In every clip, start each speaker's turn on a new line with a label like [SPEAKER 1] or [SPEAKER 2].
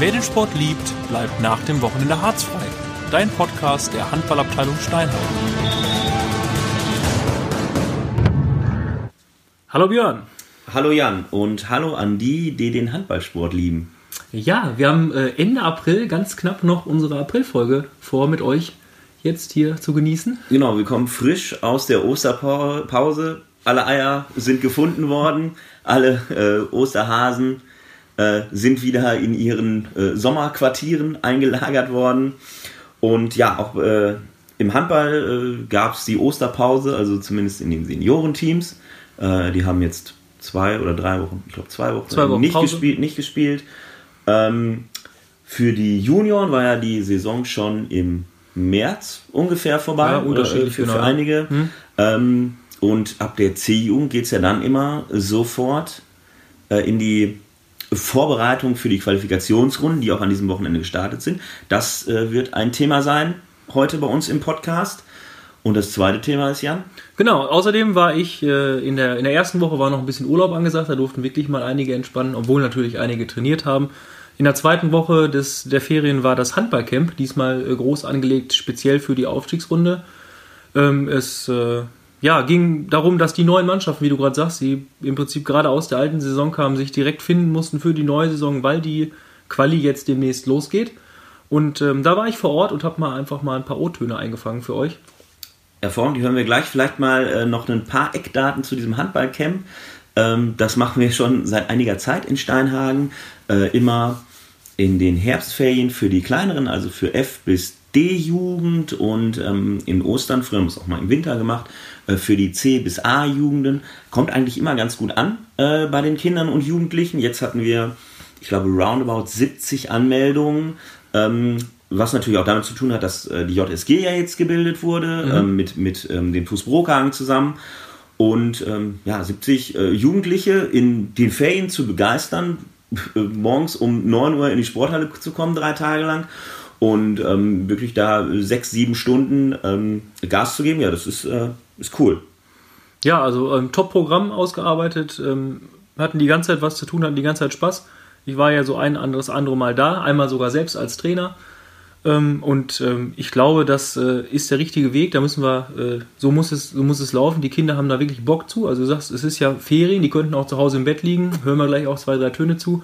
[SPEAKER 1] Wer den Sport liebt, bleibt nach dem Wochenende harzfrei. Dein Podcast der Handballabteilung Steinheim.
[SPEAKER 2] Hallo Björn.
[SPEAKER 3] Hallo Jan und hallo an die, die den Handballsport lieben.
[SPEAKER 2] Ja, wir haben äh, Ende April ganz knapp noch unsere Aprilfolge vor mit euch jetzt hier zu genießen.
[SPEAKER 3] Genau, wir kommen frisch aus der Osterpause. Alle Eier sind gefunden worden, alle äh, Osterhasen äh, sind wieder in ihren äh, Sommerquartieren eingelagert worden. Und ja, auch äh, im Handball äh, gab es die Osterpause, also zumindest in den Seniorenteams. Äh, die haben jetzt zwei oder drei Wochen, ich glaube zwei Wochen,
[SPEAKER 2] Zwei Wochen
[SPEAKER 3] nicht,
[SPEAKER 2] Pause.
[SPEAKER 3] gespielt, nicht gespielt. Ähm, für die Junioren war ja die Saison schon im März ungefähr vorbei.
[SPEAKER 2] Ja, unterschiedlich,
[SPEAKER 3] für,
[SPEAKER 2] genau.
[SPEAKER 3] für einige. Ähm, und ab der C-Jugend geht es ja dann immer sofort äh, in die Vorbereitung für die Qualifikationsrunden, die auch an diesem Wochenende gestartet sind. Das äh, wird ein Thema sein heute bei uns im Podcast. Und das zweite Thema ist, Jan?
[SPEAKER 2] Genau, außerdem war ich äh, in, der, in der ersten Woche war noch ein bisschen Urlaub angesagt, da durften wirklich mal einige entspannen, obwohl natürlich einige trainiert haben. In der zweiten Woche des, der Ferien war das Handballcamp, diesmal äh, groß angelegt, speziell für die Aufstiegsrunde. Ähm, es äh, ja, ging darum, dass die neuen Mannschaften, wie du gerade sagst, die im Prinzip gerade aus der alten Saison kamen, sich direkt finden mussten für die neue Saison, weil die Quali jetzt demnächst losgeht. Und ähm, da war ich vor Ort und habe mal einfach mal ein paar O-Töne eingefangen für euch.
[SPEAKER 3] Erformt, die hören wir gleich. Vielleicht mal äh, noch ein paar Eckdaten zu diesem Handballcamp. Ähm, das machen wir schon seit einiger Zeit in Steinhagen. Äh, immer in den Herbstferien für die kleineren, also für F bis D-Jugend und ähm, in Ostern, früher haben wir es auch mal im Winter gemacht, äh, für die C bis A-Jugenden. Kommt eigentlich immer ganz gut an äh, bei den Kindern und Jugendlichen. Jetzt hatten wir, ich glaube, roundabout 70 Anmeldungen. Ähm, was natürlich auch damit zu tun hat, dass äh, die JSG ja jetzt gebildet wurde, ähm, mit, mit ähm, dem Brokagen zusammen. Und ähm, ja, 70 äh, Jugendliche in den Ferien zu begeistern, äh, morgens um 9 Uhr in die Sporthalle zu kommen, drei Tage lang. Und ähm, wirklich da sechs, sieben Stunden ähm, Gas zu geben, ja, das ist, äh, ist cool.
[SPEAKER 2] Ja, also ähm, Top-Programm ausgearbeitet, ähm, hatten die ganze Zeit was zu tun, hatten die ganze Zeit Spaß. Ich war ja so ein anderes andere Mal da, einmal sogar selbst als Trainer. Ähm, und ähm, ich glaube, das äh, ist der richtige Weg. Da müssen wir, äh, so muss es, so muss es laufen. Die Kinder haben da wirklich Bock zu. Also du sagst, es ist ja Ferien, die könnten auch zu Hause im Bett liegen. Hören wir gleich auch zwei, drei Töne zu.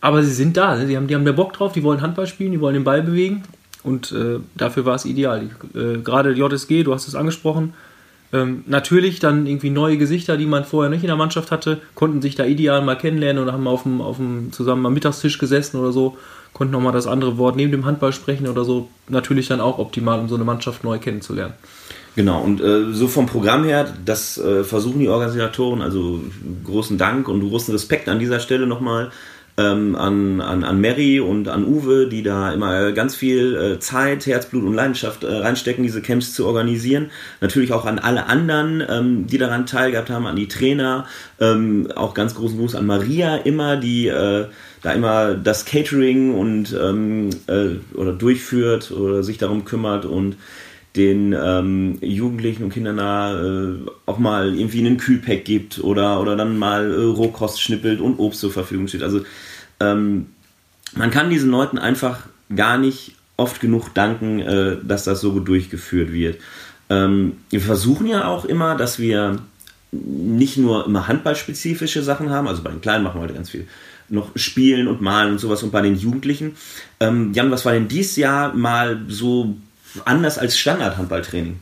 [SPEAKER 2] Aber sie sind da, ne? die, haben, die haben da Bock drauf, die wollen Handball spielen, die wollen den Ball bewegen. Und äh, dafür war es ideal. Äh, gerade JSG, du hast es angesprochen, ähm, natürlich dann irgendwie neue Gesichter, die man vorher nicht in der Mannschaft hatte, konnten sich da ideal mal kennenlernen und haben auf dem, auf dem zusammen am Mittagstisch gesessen oder so, konnten nochmal das andere Wort neben dem Handball sprechen oder so. Natürlich dann auch optimal, um so eine Mannschaft neu kennenzulernen.
[SPEAKER 3] Genau, und äh, so vom Programm her, das äh, versuchen die Organisatoren, also großen Dank und großen Respekt an dieser Stelle nochmal ähm, an, an, an Mary und an Uwe, die da immer ganz viel äh, Zeit, Herzblut und Leidenschaft äh, reinstecken, diese Camps zu organisieren. Natürlich auch an alle anderen, ähm, die daran teilgehabt haben, an die Trainer, ähm, auch ganz großen Gruß an Maria immer, die äh, da immer das Catering und ähm, äh, oder durchführt oder sich darum kümmert und den ähm, Jugendlichen und Kindern da äh, auch mal irgendwie einen Kühlpack gibt oder, oder dann mal äh, Rohkost schnippelt und Obst zur Verfügung steht. Also ähm, man kann diesen Leuten einfach gar nicht oft genug danken, äh, dass das so gut durchgeführt wird. Ähm, wir versuchen ja auch immer, dass wir nicht nur immer handballspezifische Sachen haben, also bei den Kleinen machen wir heute ganz viel noch spielen und malen und sowas und bei den Jugendlichen. Ähm, Jan, was war denn dieses Jahr mal so anders als Standard-Handballtraining?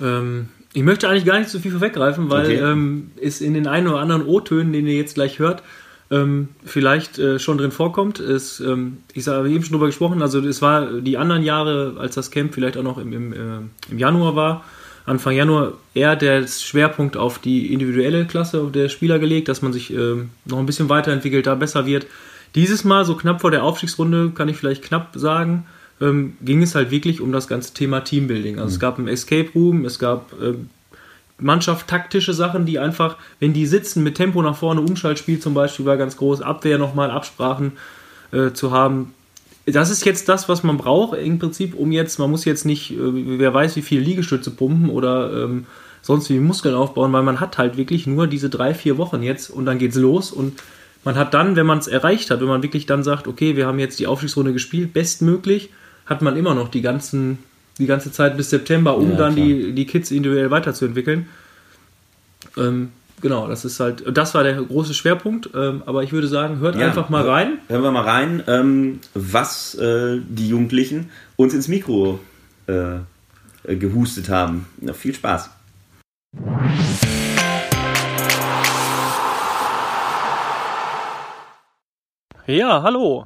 [SPEAKER 2] Ähm, ich möchte eigentlich gar nicht so viel vorweggreifen, weil
[SPEAKER 3] Okay.
[SPEAKER 2] ähm, es in den einen oder anderen O-Tönen, den ihr jetzt gleich hört, ähm, vielleicht äh, schon drin vorkommt. Es, ähm, ich habe eben schon drüber gesprochen, also es war die anderen Jahre, als das Camp vielleicht auch noch im, im, äh, im Januar war, Anfang Januar eher der Schwerpunkt auf die individuelle Klasse der Spieler gelegt, dass man sich ähm, noch ein bisschen weiterentwickelt, da besser wird. Dieses Mal, so knapp vor der Aufstiegsrunde, kann ich vielleicht knapp sagen, ähm, ging es halt wirklich um das ganze Thema Teambuilding. Also es gab ein Escape Room, es gab ähm, Mannschaft taktische Sachen, die einfach, wenn die sitzen mit Tempo nach vorne, Umschaltspiel zum Beispiel war ganz groß, Abwehr nochmal Absprachen äh, zu haben. Das ist jetzt das, was man braucht im Prinzip, um jetzt, man muss jetzt nicht, äh, wer weiß, wie viel Liegestütze pumpen oder ähm, sonst wie Muskeln aufbauen, weil man hat halt wirklich nur diese drei, vier Wochen jetzt und dann geht's los und man hat dann, wenn man es erreicht hat, wenn man wirklich dann sagt, okay, wir haben jetzt die Aufstiegsrunde gespielt, bestmöglich, hat man immer noch die ganzen die ganze Zeit bis September, um
[SPEAKER 3] Ja,
[SPEAKER 2] dann
[SPEAKER 3] klar.
[SPEAKER 2] die, die Kids individuell weiterzuentwickeln. Ähm, genau, das ist halt, das war der große Schwerpunkt. Ähm, aber ich würde sagen, hört
[SPEAKER 3] Ja,
[SPEAKER 2] einfach mal rein.
[SPEAKER 3] Hören wir mal rein, ähm, was äh, die Jugendlichen uns ins Mikro äh, äh, gehustet haben. Na, viel Spaß.
[SPEAKER 2] Ja, hallo.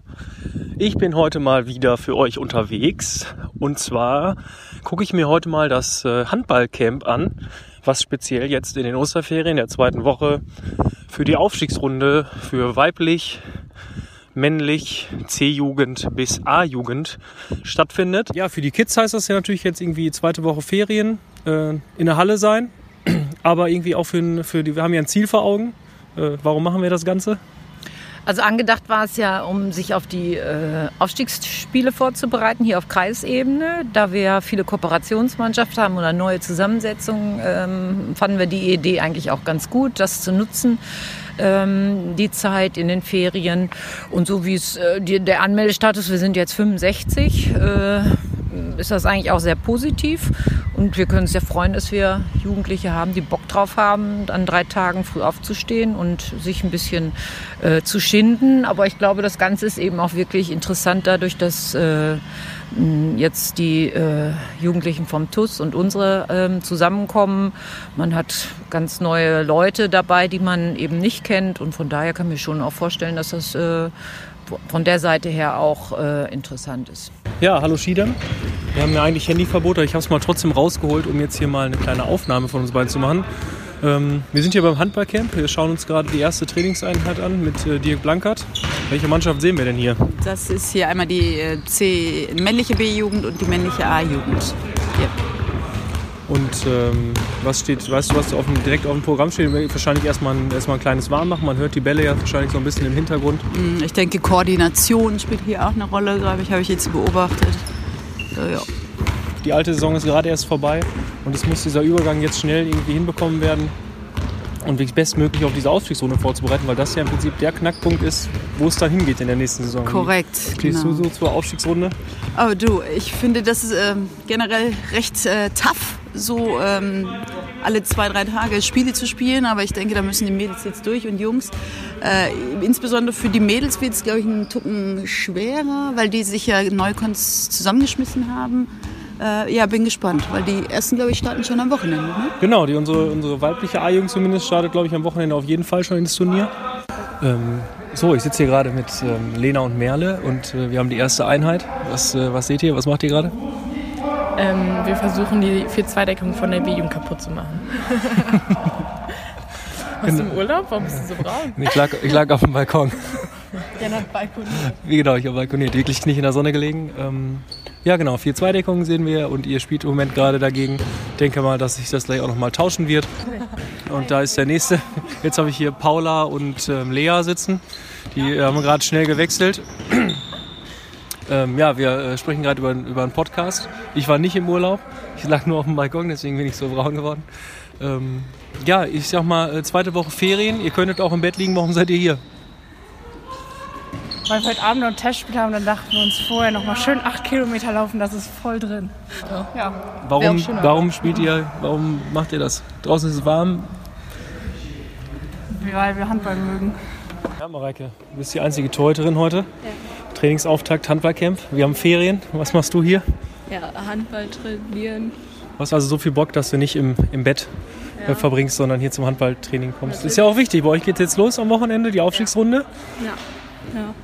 [SPEAKER 2] Ich bin heute mal wieder für euch unterwegs. Und zwar gucke ich mir heute mal das äh, Handballcamp an, was speziell jetzt in den Osterferien der zweiten Woche für die Aufstiegsrunde für weiblich, männlich, C-Jugend bis A-Jugend stattfindet. Ja, für die Kids heißt das ja natürlich jetzt irgendwie zweite Woche Ferien äh, in der Halle sein. Aber irgendwie auch für, für die, wir haben ja ein Ziel vor Augen. Äh, warum machen wir das Ganze?
[SPEAKER 4] Also angedacht war es ja, um sich auf die äh, Aufstiegsspiele vorzubereiten, hier auf Kreisebene. Da wir ja viele Kooperationsmannschaften haben oder neue Zusammensetzungen, ähm, fanden wir die Idee eigentlich auch ganz gut, das zu nutzen, ähm, die Zeit in den Ferien. Und so wie es äh, der Anmeldestatus, wir sind jetzt 65, äh, ist das eigentlich auch sehr positiv. Und wir können uns sehr freuen, dass wir Jugendliche haben, die Bock drauf haben, an drei Tagen früh aufzustehen und sich ein bisschen äh, zu schinden. Aber ich glaube, das Ganze ist eben auch wirklich interessant dadurch, dass äh, jetzt die äh, Jugendlichen vom TUS und unsere ähm, zusammenkommen. Man hat ganz neue Leute dabei, die man eben nicht kennt. Und von daher kann ich mir schon auch vorstellen, dass das äh, von der Seite her auch äh, interessant ist.
[SPEAKER 2] Ja, hallo Schiedem. Wir haben ja eigentlich Handyverbot, aber ich habe es mal trotzdem rausgeholt, um jetzt hier mal eine kleine Aufnahme von uns beiden zu machen. Ähm, wir sind hier beim Handballcamp. Wir schauen uns gerade die erste Trainingseinheit an mit äh, Dirk Blankert. Welche Mannschaft sehen wir denn hier?
[SPEAKER 5] Das ist hier einmal die äh, C männliche B-Jugend und die männliche A-Jugend. Hier.
[SPEAKER 2] Und ähm, was steht, weißt du, was auf dem, direkt auf dem Programm steht? Wahrscheinlich erstmal ein, erstmal ein kleines Warmmachen. Man hört die Bälle ja wahrscheinlich so ein bisschen im Hintergrund.
[SPEAKER 5] Mm, Ich denke, Koordination spielt hier auch eine Rolle, glaube ich, habe ich jetzt beobachtet. So, ja.
[SPEAKER 2] Die alte Saison ist gerade erst vorbei und es muss dieser Übergang jetzt schnell irgendwie hinbekommen werden und wirklich bestmöglich auf diese Aufstiegsrunde vorzubereiten, weil das ja im Prinzip der Knackpunkt ist, wo es dann hingeht in der nächsten Saison.
[SPEAKER 5] Korrekt.
[SPEAKER 2] Stehst
[SPEAKER 5] genau.
[SPEAKER 2] du so zur Aufstiegsrunde?
[SPEAKER 5] Aber du, ich finde, das ist ähm, generell recht äh, tough, so ähm, alle zwei, drei Tage Spiele zu spielen. Aber ich denke, da müssen die Mädels jetzt durch und Jungs. Äh, insbesondere für die Mädels wird es, glaube ich, einen Tucken schwerer, weil die sich ja neu zusammengeschmissen haben. Äh, ja, bin gespannt, weil die ersten, glaube ich, starten schon am Wochenende. Ne?
[SPEAKER 2] Genau, die, unsere, unsere weibliche A-Jugend zumindest startet, glaube ich, am Wochenende auf jeden Fall schon ins Turnier. Ähm, so, ich sitze hier gerade mit ähm, Lena und Merle und äh, wir haben die erste Einheit. Was, äh, was seht ihr? Was macht ihr gerade?
[SPEAKER 6] Ähm, wir versuchen die 4-2-Deckung von der B-Jugend kaputt zu machen. Warst du im Urlaub? Warum bist du so braun?
[SPEAKER 2] Ich lag, ich lag auf dem Balkon.
[SPEAKER 6] Ja, nach Balkon.
[SPEAKER 2] Wie genau, ich habe balkoniert, wirklich nicht in der Sonne gelegen. Ähm, ja, genau, 4-2-Deckungen sehen wir und ihr spielt im Moment gerade dagegen. Ich denke mal, dass sich das gleich auch nochmal tauschen wird. Und da ist der nächste. Jetzt habe ich hier Paula und ähm, Lea sitzen. Die haben gerade schnell gewechselt. Ähm, ja, wir äh, sprechen gerade über, über einen Podcast. Ich war nicht im Urlaub. Ich lag nur auf dem Balkon, deswegen bin ich so braun geworden. Ähm, ja, ich sag mal, äh, zweite Woche Ferien. Ihr könntet auch im Bett liegen. Warum seid ihr hier?
[SPEAKER 6] Weil wir heute Abend noch ein Testspiel haben, dann dachten wir uns vorher noch mal schön acht Kilometer laufen, das ist voll drin. Ja. Wär
[SPEAKER 2] Warum, warum spielt ihr, warum macht ihr das? Draußen ist es warm.
[SPEAKER 6] Weil wir Handball mögen.
[SPEAKER 2] Ja, Mareike, du bist die einzige Torhüterin heute. Trainingsauftakt, Handballcamp. Wir haben Ferien. Was machst du hier?
[SPEAKER 7] Ja, Handball trainieren.
[SPEAKER 2] Du hast also so viel Bock, dass du nicht im, im Bett äh, verbringst, sondern hier zum Handballtraining kommst. Ist ja auch wichtig. Bei euch geht jetzt los am Wochenende, die Aufstiegsrunde.
[SPEAKER 7] Ja. Ja.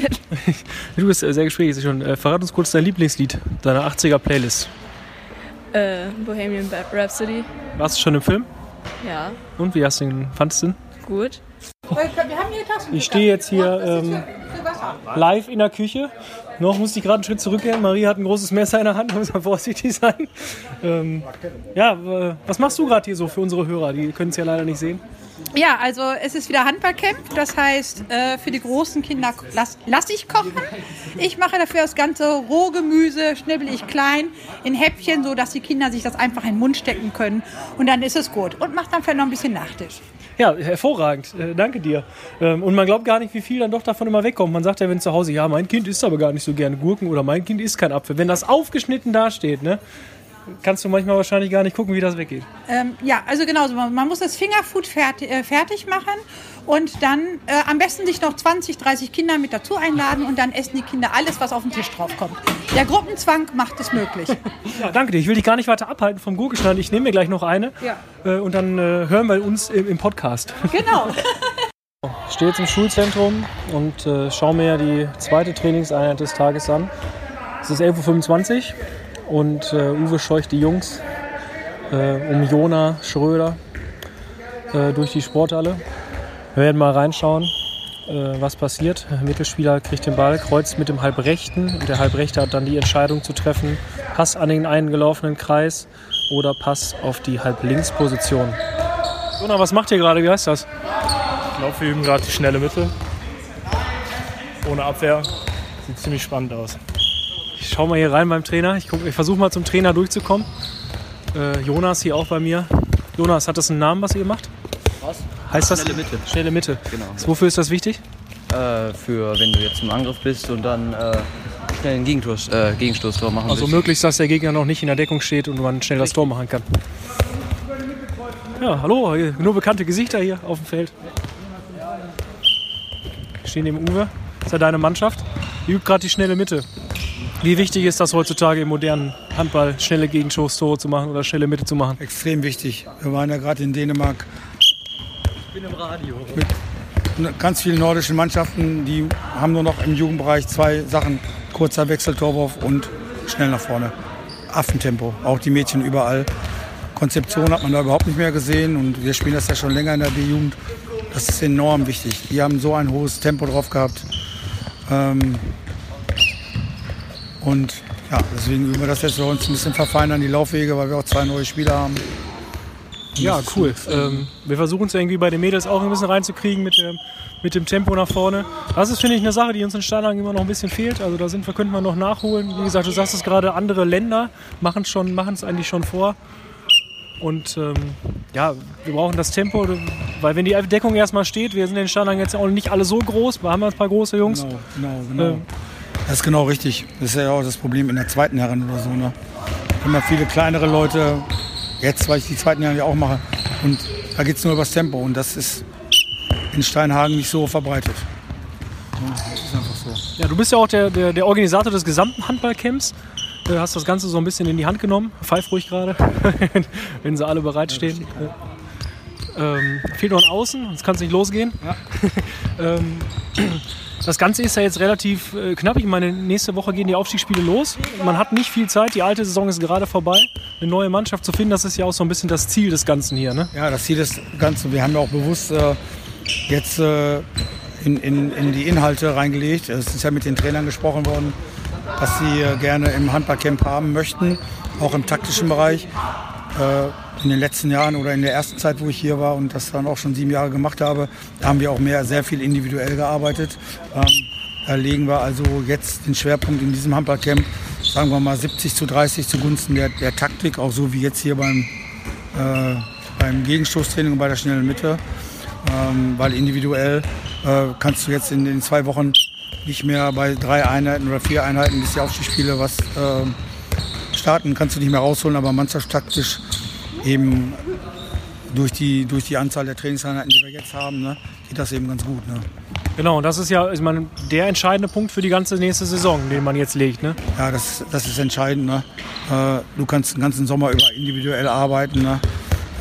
[SPEAKER 2] Du bist äh, sehr gesprächig schon. Äh, verrat uns kurz dein Lieblingslied, deine 80er Playlist.
[SPEAKER 7] Äh, Bohemian Rhapsody.
[SPEAKER 2] Warst du schon im Film?
[SPEAKER 7] Ja,
[SPEAKER 2] Und wie hast du ihn, fandest du ihn?
[SPEAKER 7] gut.
[SPEAKER 2] Ich stehe jetzt hier ähm, live in der Küche. Noch musste ich gerade einen Schritt zurückgehen. Marie hat ein großes Messer in der Hand, muss man vorsichtig sein. Ähm, ja, äh, was machst du gerade hier so für unsere Hörer? Die können es ja leider nicht sehen.
[SPEAKER 8] Ja, also es ist wieder Handballcamp. Das heißt, äh, für die großen Kinder lasse lass ich kochen. Ich mache dafür das ganze Rohgemüse, schnibbel ich klein in Häppchen, so dass die Kinder sich das einfach in den Mund stecken können. Und dann ist es gut. Und mache dann vielleicht noch ein bisschen Nachtisch.
[SPEAKER 9] Ja, hervorragend. Äh, danke dir. Ähm, und man glaubt gar nicht, wie viel dann doch davon immer wegkommt. Man sagt ja, wenn zu Hause, ja, mein Kind isst aber gar nicht so gerne Gurken oder mein Kind isst kein Apfel. Wenn das aufgeschnitten dasteht, ne, kannst du manchmal wahrscheinlich gar nicht gucken, wie das weggeht.
[SPEAKER 8] Ähm, ja, also genauso. Man, man muss das Fingerfood fertig, äh, fertig machen und dann äh, am besten sich noch 20, 30 Kinder mit dazu einladen und dann essen die Kinder alles, was auf den Tisch drauf kommt. Der Gruppenzwang macht es möglich.
[SPEAKER 9] Ja, danke dir. Ich will dich gar nicht weiter abhalten vom Gurkenschneiden. Ich nehme mir gleich noch eine
[SPEAKER 8] Ja.
[SPEAKER 9] äh, und dann äh, hören wir uns im, im Podcast.
[SPEAKER 8] Genau.
[SPEAKER 9] Ich stehe jetzt im Schulzentrum und äh, schaue mir die zweite Trainingseinheit des Tages an. Es ist 11.25 Uhr und äh, Uwe scheucht die Jungs äh, um Jona Schröder äh, durch die Sporthalle. Wir werden mal reinschauen, äh, was passiert. Der Mittelspieler kriegt den Ball, kreuzt mit dem Halbrechten und der Halbrechte hat dann die Entscheidung zu treffen, Pass an den eingelaufenen Kreis oder Pass auf die Halblinksposition. Jona, was macht ihr gerade? Wie heißt das?
[SPEAKER 10] Ich glaube, wir üben gerade die schnelle Mitte. Ohne Abwehr. Sieht ziemlich spannend aus.
[SPEAKER 9] Ich schau mal hier rein beim Trainer. Ich, guck- ich versuche mal zum Trainer durchzukommen. Äh, Jonas hier auch bei mir. Jonas, hat das einen Namen, was ihr macht?
[SPEAKER 11] Was?
[SPEAKER 9] Heißt das?
[SPEAKER 11] Schnelle Mitte.
[SPEAKER 9] Schnelle Mitte.
[SPEAKER 11] Genau.
[SPEAKER 9] Wofür ist das wichtig?
[SPEAKER 11] Äh, für wenn du jetzt im Angriff bist und dann äh, schnell einen Gegenstoß, äh, Gegenstoßtor machen
[SPEAKER 9] Also
[SPEAKER 11] willst.
[SPEAKER 9] möglichst, dass der Gegner noch nicht in der Deckung steht und man schnell das Tor machen kann. Ja, hallo, nur bekannte Gesichter hier auf dem Feld. Wir stehen neben Uwe. Das ist ja deine Mannschaft. Die übt gerade die schnelle Mitte. Wie wichtig ist das heutzutage im modernen Handball, schnelle Gegenstoßtore zu machen oder schnelle Mitte zu machen?
[SPEAKER 12] Extrem wichtig. Wir waren ja gerade in Dänemark
[SPEAKER 9] Ich bin im Radio.
[SPEAKER 12] mit ganz vielen nordischen Mannschaften, die haben nur noch im Jugendbereich zwei Sachen. Kurzer Wechsel, Torwurf und schnell nach vorne. Affentempo, auch die Mädchen überall. Konzeption hat man da überhaupt nicht mehr gesehen und wir spielen das ja schon länger in der B-Jugend. Das ist enorm wichtig. Die haben so ein hohes Tempo drauf gehabt. Ähm, und ja, deswegen üben wir das jetzt bei uns ein bisschen verfeinern, die Laufwege, weil wir auch zwei neue Spieler haben.
[SPEAKER 9] Ja, cool. Ähm, wir versuchen es irgendwie bei den Mädels auch ein bisschen reinzukriegen mit dem, mit dem Tempo nach vorne. Das ist, finde ich, eine Sache, die uns in Steinhagen immer noch ein bisschen fehlt. Also da sind wir, könnten wir noch nachholen. Wie gesagt, du sagst es gerade, andere Länder machen es schon, eigentlich schon vor. Und ähm, ja, wir brauchen das Tempo, weil wenn die Deckung erstmal steht, wir sind in Steinhagen jetzt auch nicht alle so groß, wir haben ja ein paar große Jungs.
[SPEAKER 12] Genau, genau, genau.
[SPEAKER 9] Ähm,
[SPEAKER 12] Das ist genau richtig. Das ist ja auch das Problem in der zweiten Herren oder so. Ne? Immer viele kleinere Leute, jetzt, weil ich die zweiten Herren ja auch mache. Und da geht es nur über das Tempo. Und das ist in Steinhagen nicht so verbreitet. Ja, das ist einfach so.
[SPEAKER 9] Ja, du bist ja auch der, der, der Organisator des gesamten Handballcamps. Du hast das Ganze so ein bisschen in die Hand genommen. Pfeif ruhig gerade, wenn sie alle bereitstehen. Ähm, fehlt noch ein Außen, sonst kann es nicht losgehen. ähm, das Ganze ist ja jetzt relativ äh, knapp. Ich meine, nächste Woche gehen die Aufstiegsspiele los. Man hat nicht viel Zeit. Die alte Saison ist gerade vorbei. Eine neue Mannschaft zu finden, das ist ja auch so ein bisschen das Ziel des Ganzen hier. Ne?
[SPEAKER 12] Ja, das Ziel des Ganzen. Wir haben ja auch bewusst äh, jetzt äh, in, in, in die Inhalte reingelegt. Es ist ja mit den Trainern gesprochen worden, dass sie äh, gerne im Handballcamp haben möchten, auch im taktischen Bereich. In den letzten Jahren oder in der ersten Zeit, wo ich hier war und das dann auch schon sieben Jahre gemacht habe, haben wir auch mehr, sehr viel individuell gearbeitet. Ähm, da legen wir also jetzt den Schwerpunkt in diesem Handballcamp, sagen wir mal 70 zu 30 zugunsten der, der Taktik, auch so wie jetzt hier beim, äh, beim Gegenstoßtraining und bei der schnellen Mitte. Ähm, weil individuell äh, kannst du jetzt in den zwei Wochen nicht mehr bei drei Einheiten oder vier Einheiten, bis die Aufstiegsspiele was äh, starten, kannst du nicht mehr rausholen, aber mannschaftstaktisch eben durch die, durch die Anzahl der Trainingseinheiten, die wir jetzt haben, ne, geht das eben ganz gut. Ne?
[SPEAKER 9] Genau, und das ist ja ich meine, der entscheidende Punkt für die ganze nächste Saison, den man jetzt legt. Ne?
[SPEAKER 12] Ja, das, das ist entscheidend. Ne? Äh, du kannst den ganzen Sommer über individuell arbeiten. Ne?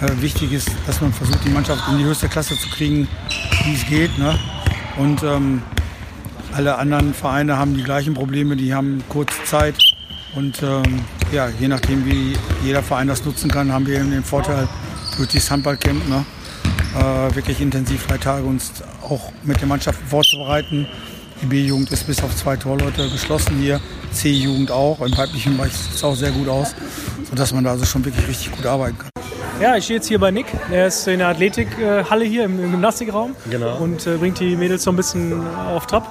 [SPEAKER 12] Äh, wichtig ist, dass man versucht, die Mannschaft in die höchste Klasse zu kriegen, wie es geht. Ne? Und ähm, alle anderen Vereine haben die gleichen Probleme, die haben kurze Zeit. Und ähm, ja, je nachdem, wie jeder Verein das nutzen kann, haben wir eben den Vorteil durch dieses Handballcamp, ne? äh, wirklich intensiv drei Tage uns auch mit den Mannschaften vorzubereiten. Die B-Jugend ist bis auf zwei Torleute geschlossen hier, C-Jugend auch. Im weiblichen Bereich sieht es auch sehr gut aus, sodass man da also schon wirklich richtig gut arbeiten kann.
[SPEAKER 9] Ja, ich stehe jetzt hier bei Nick. Er ist in der Athletikhalle hier im, im Gymnastikraum
[SPEAKER 13] Genau.
[SPEAKER 9] und äh, bringt die Mädels so ein bisschen auf Trab.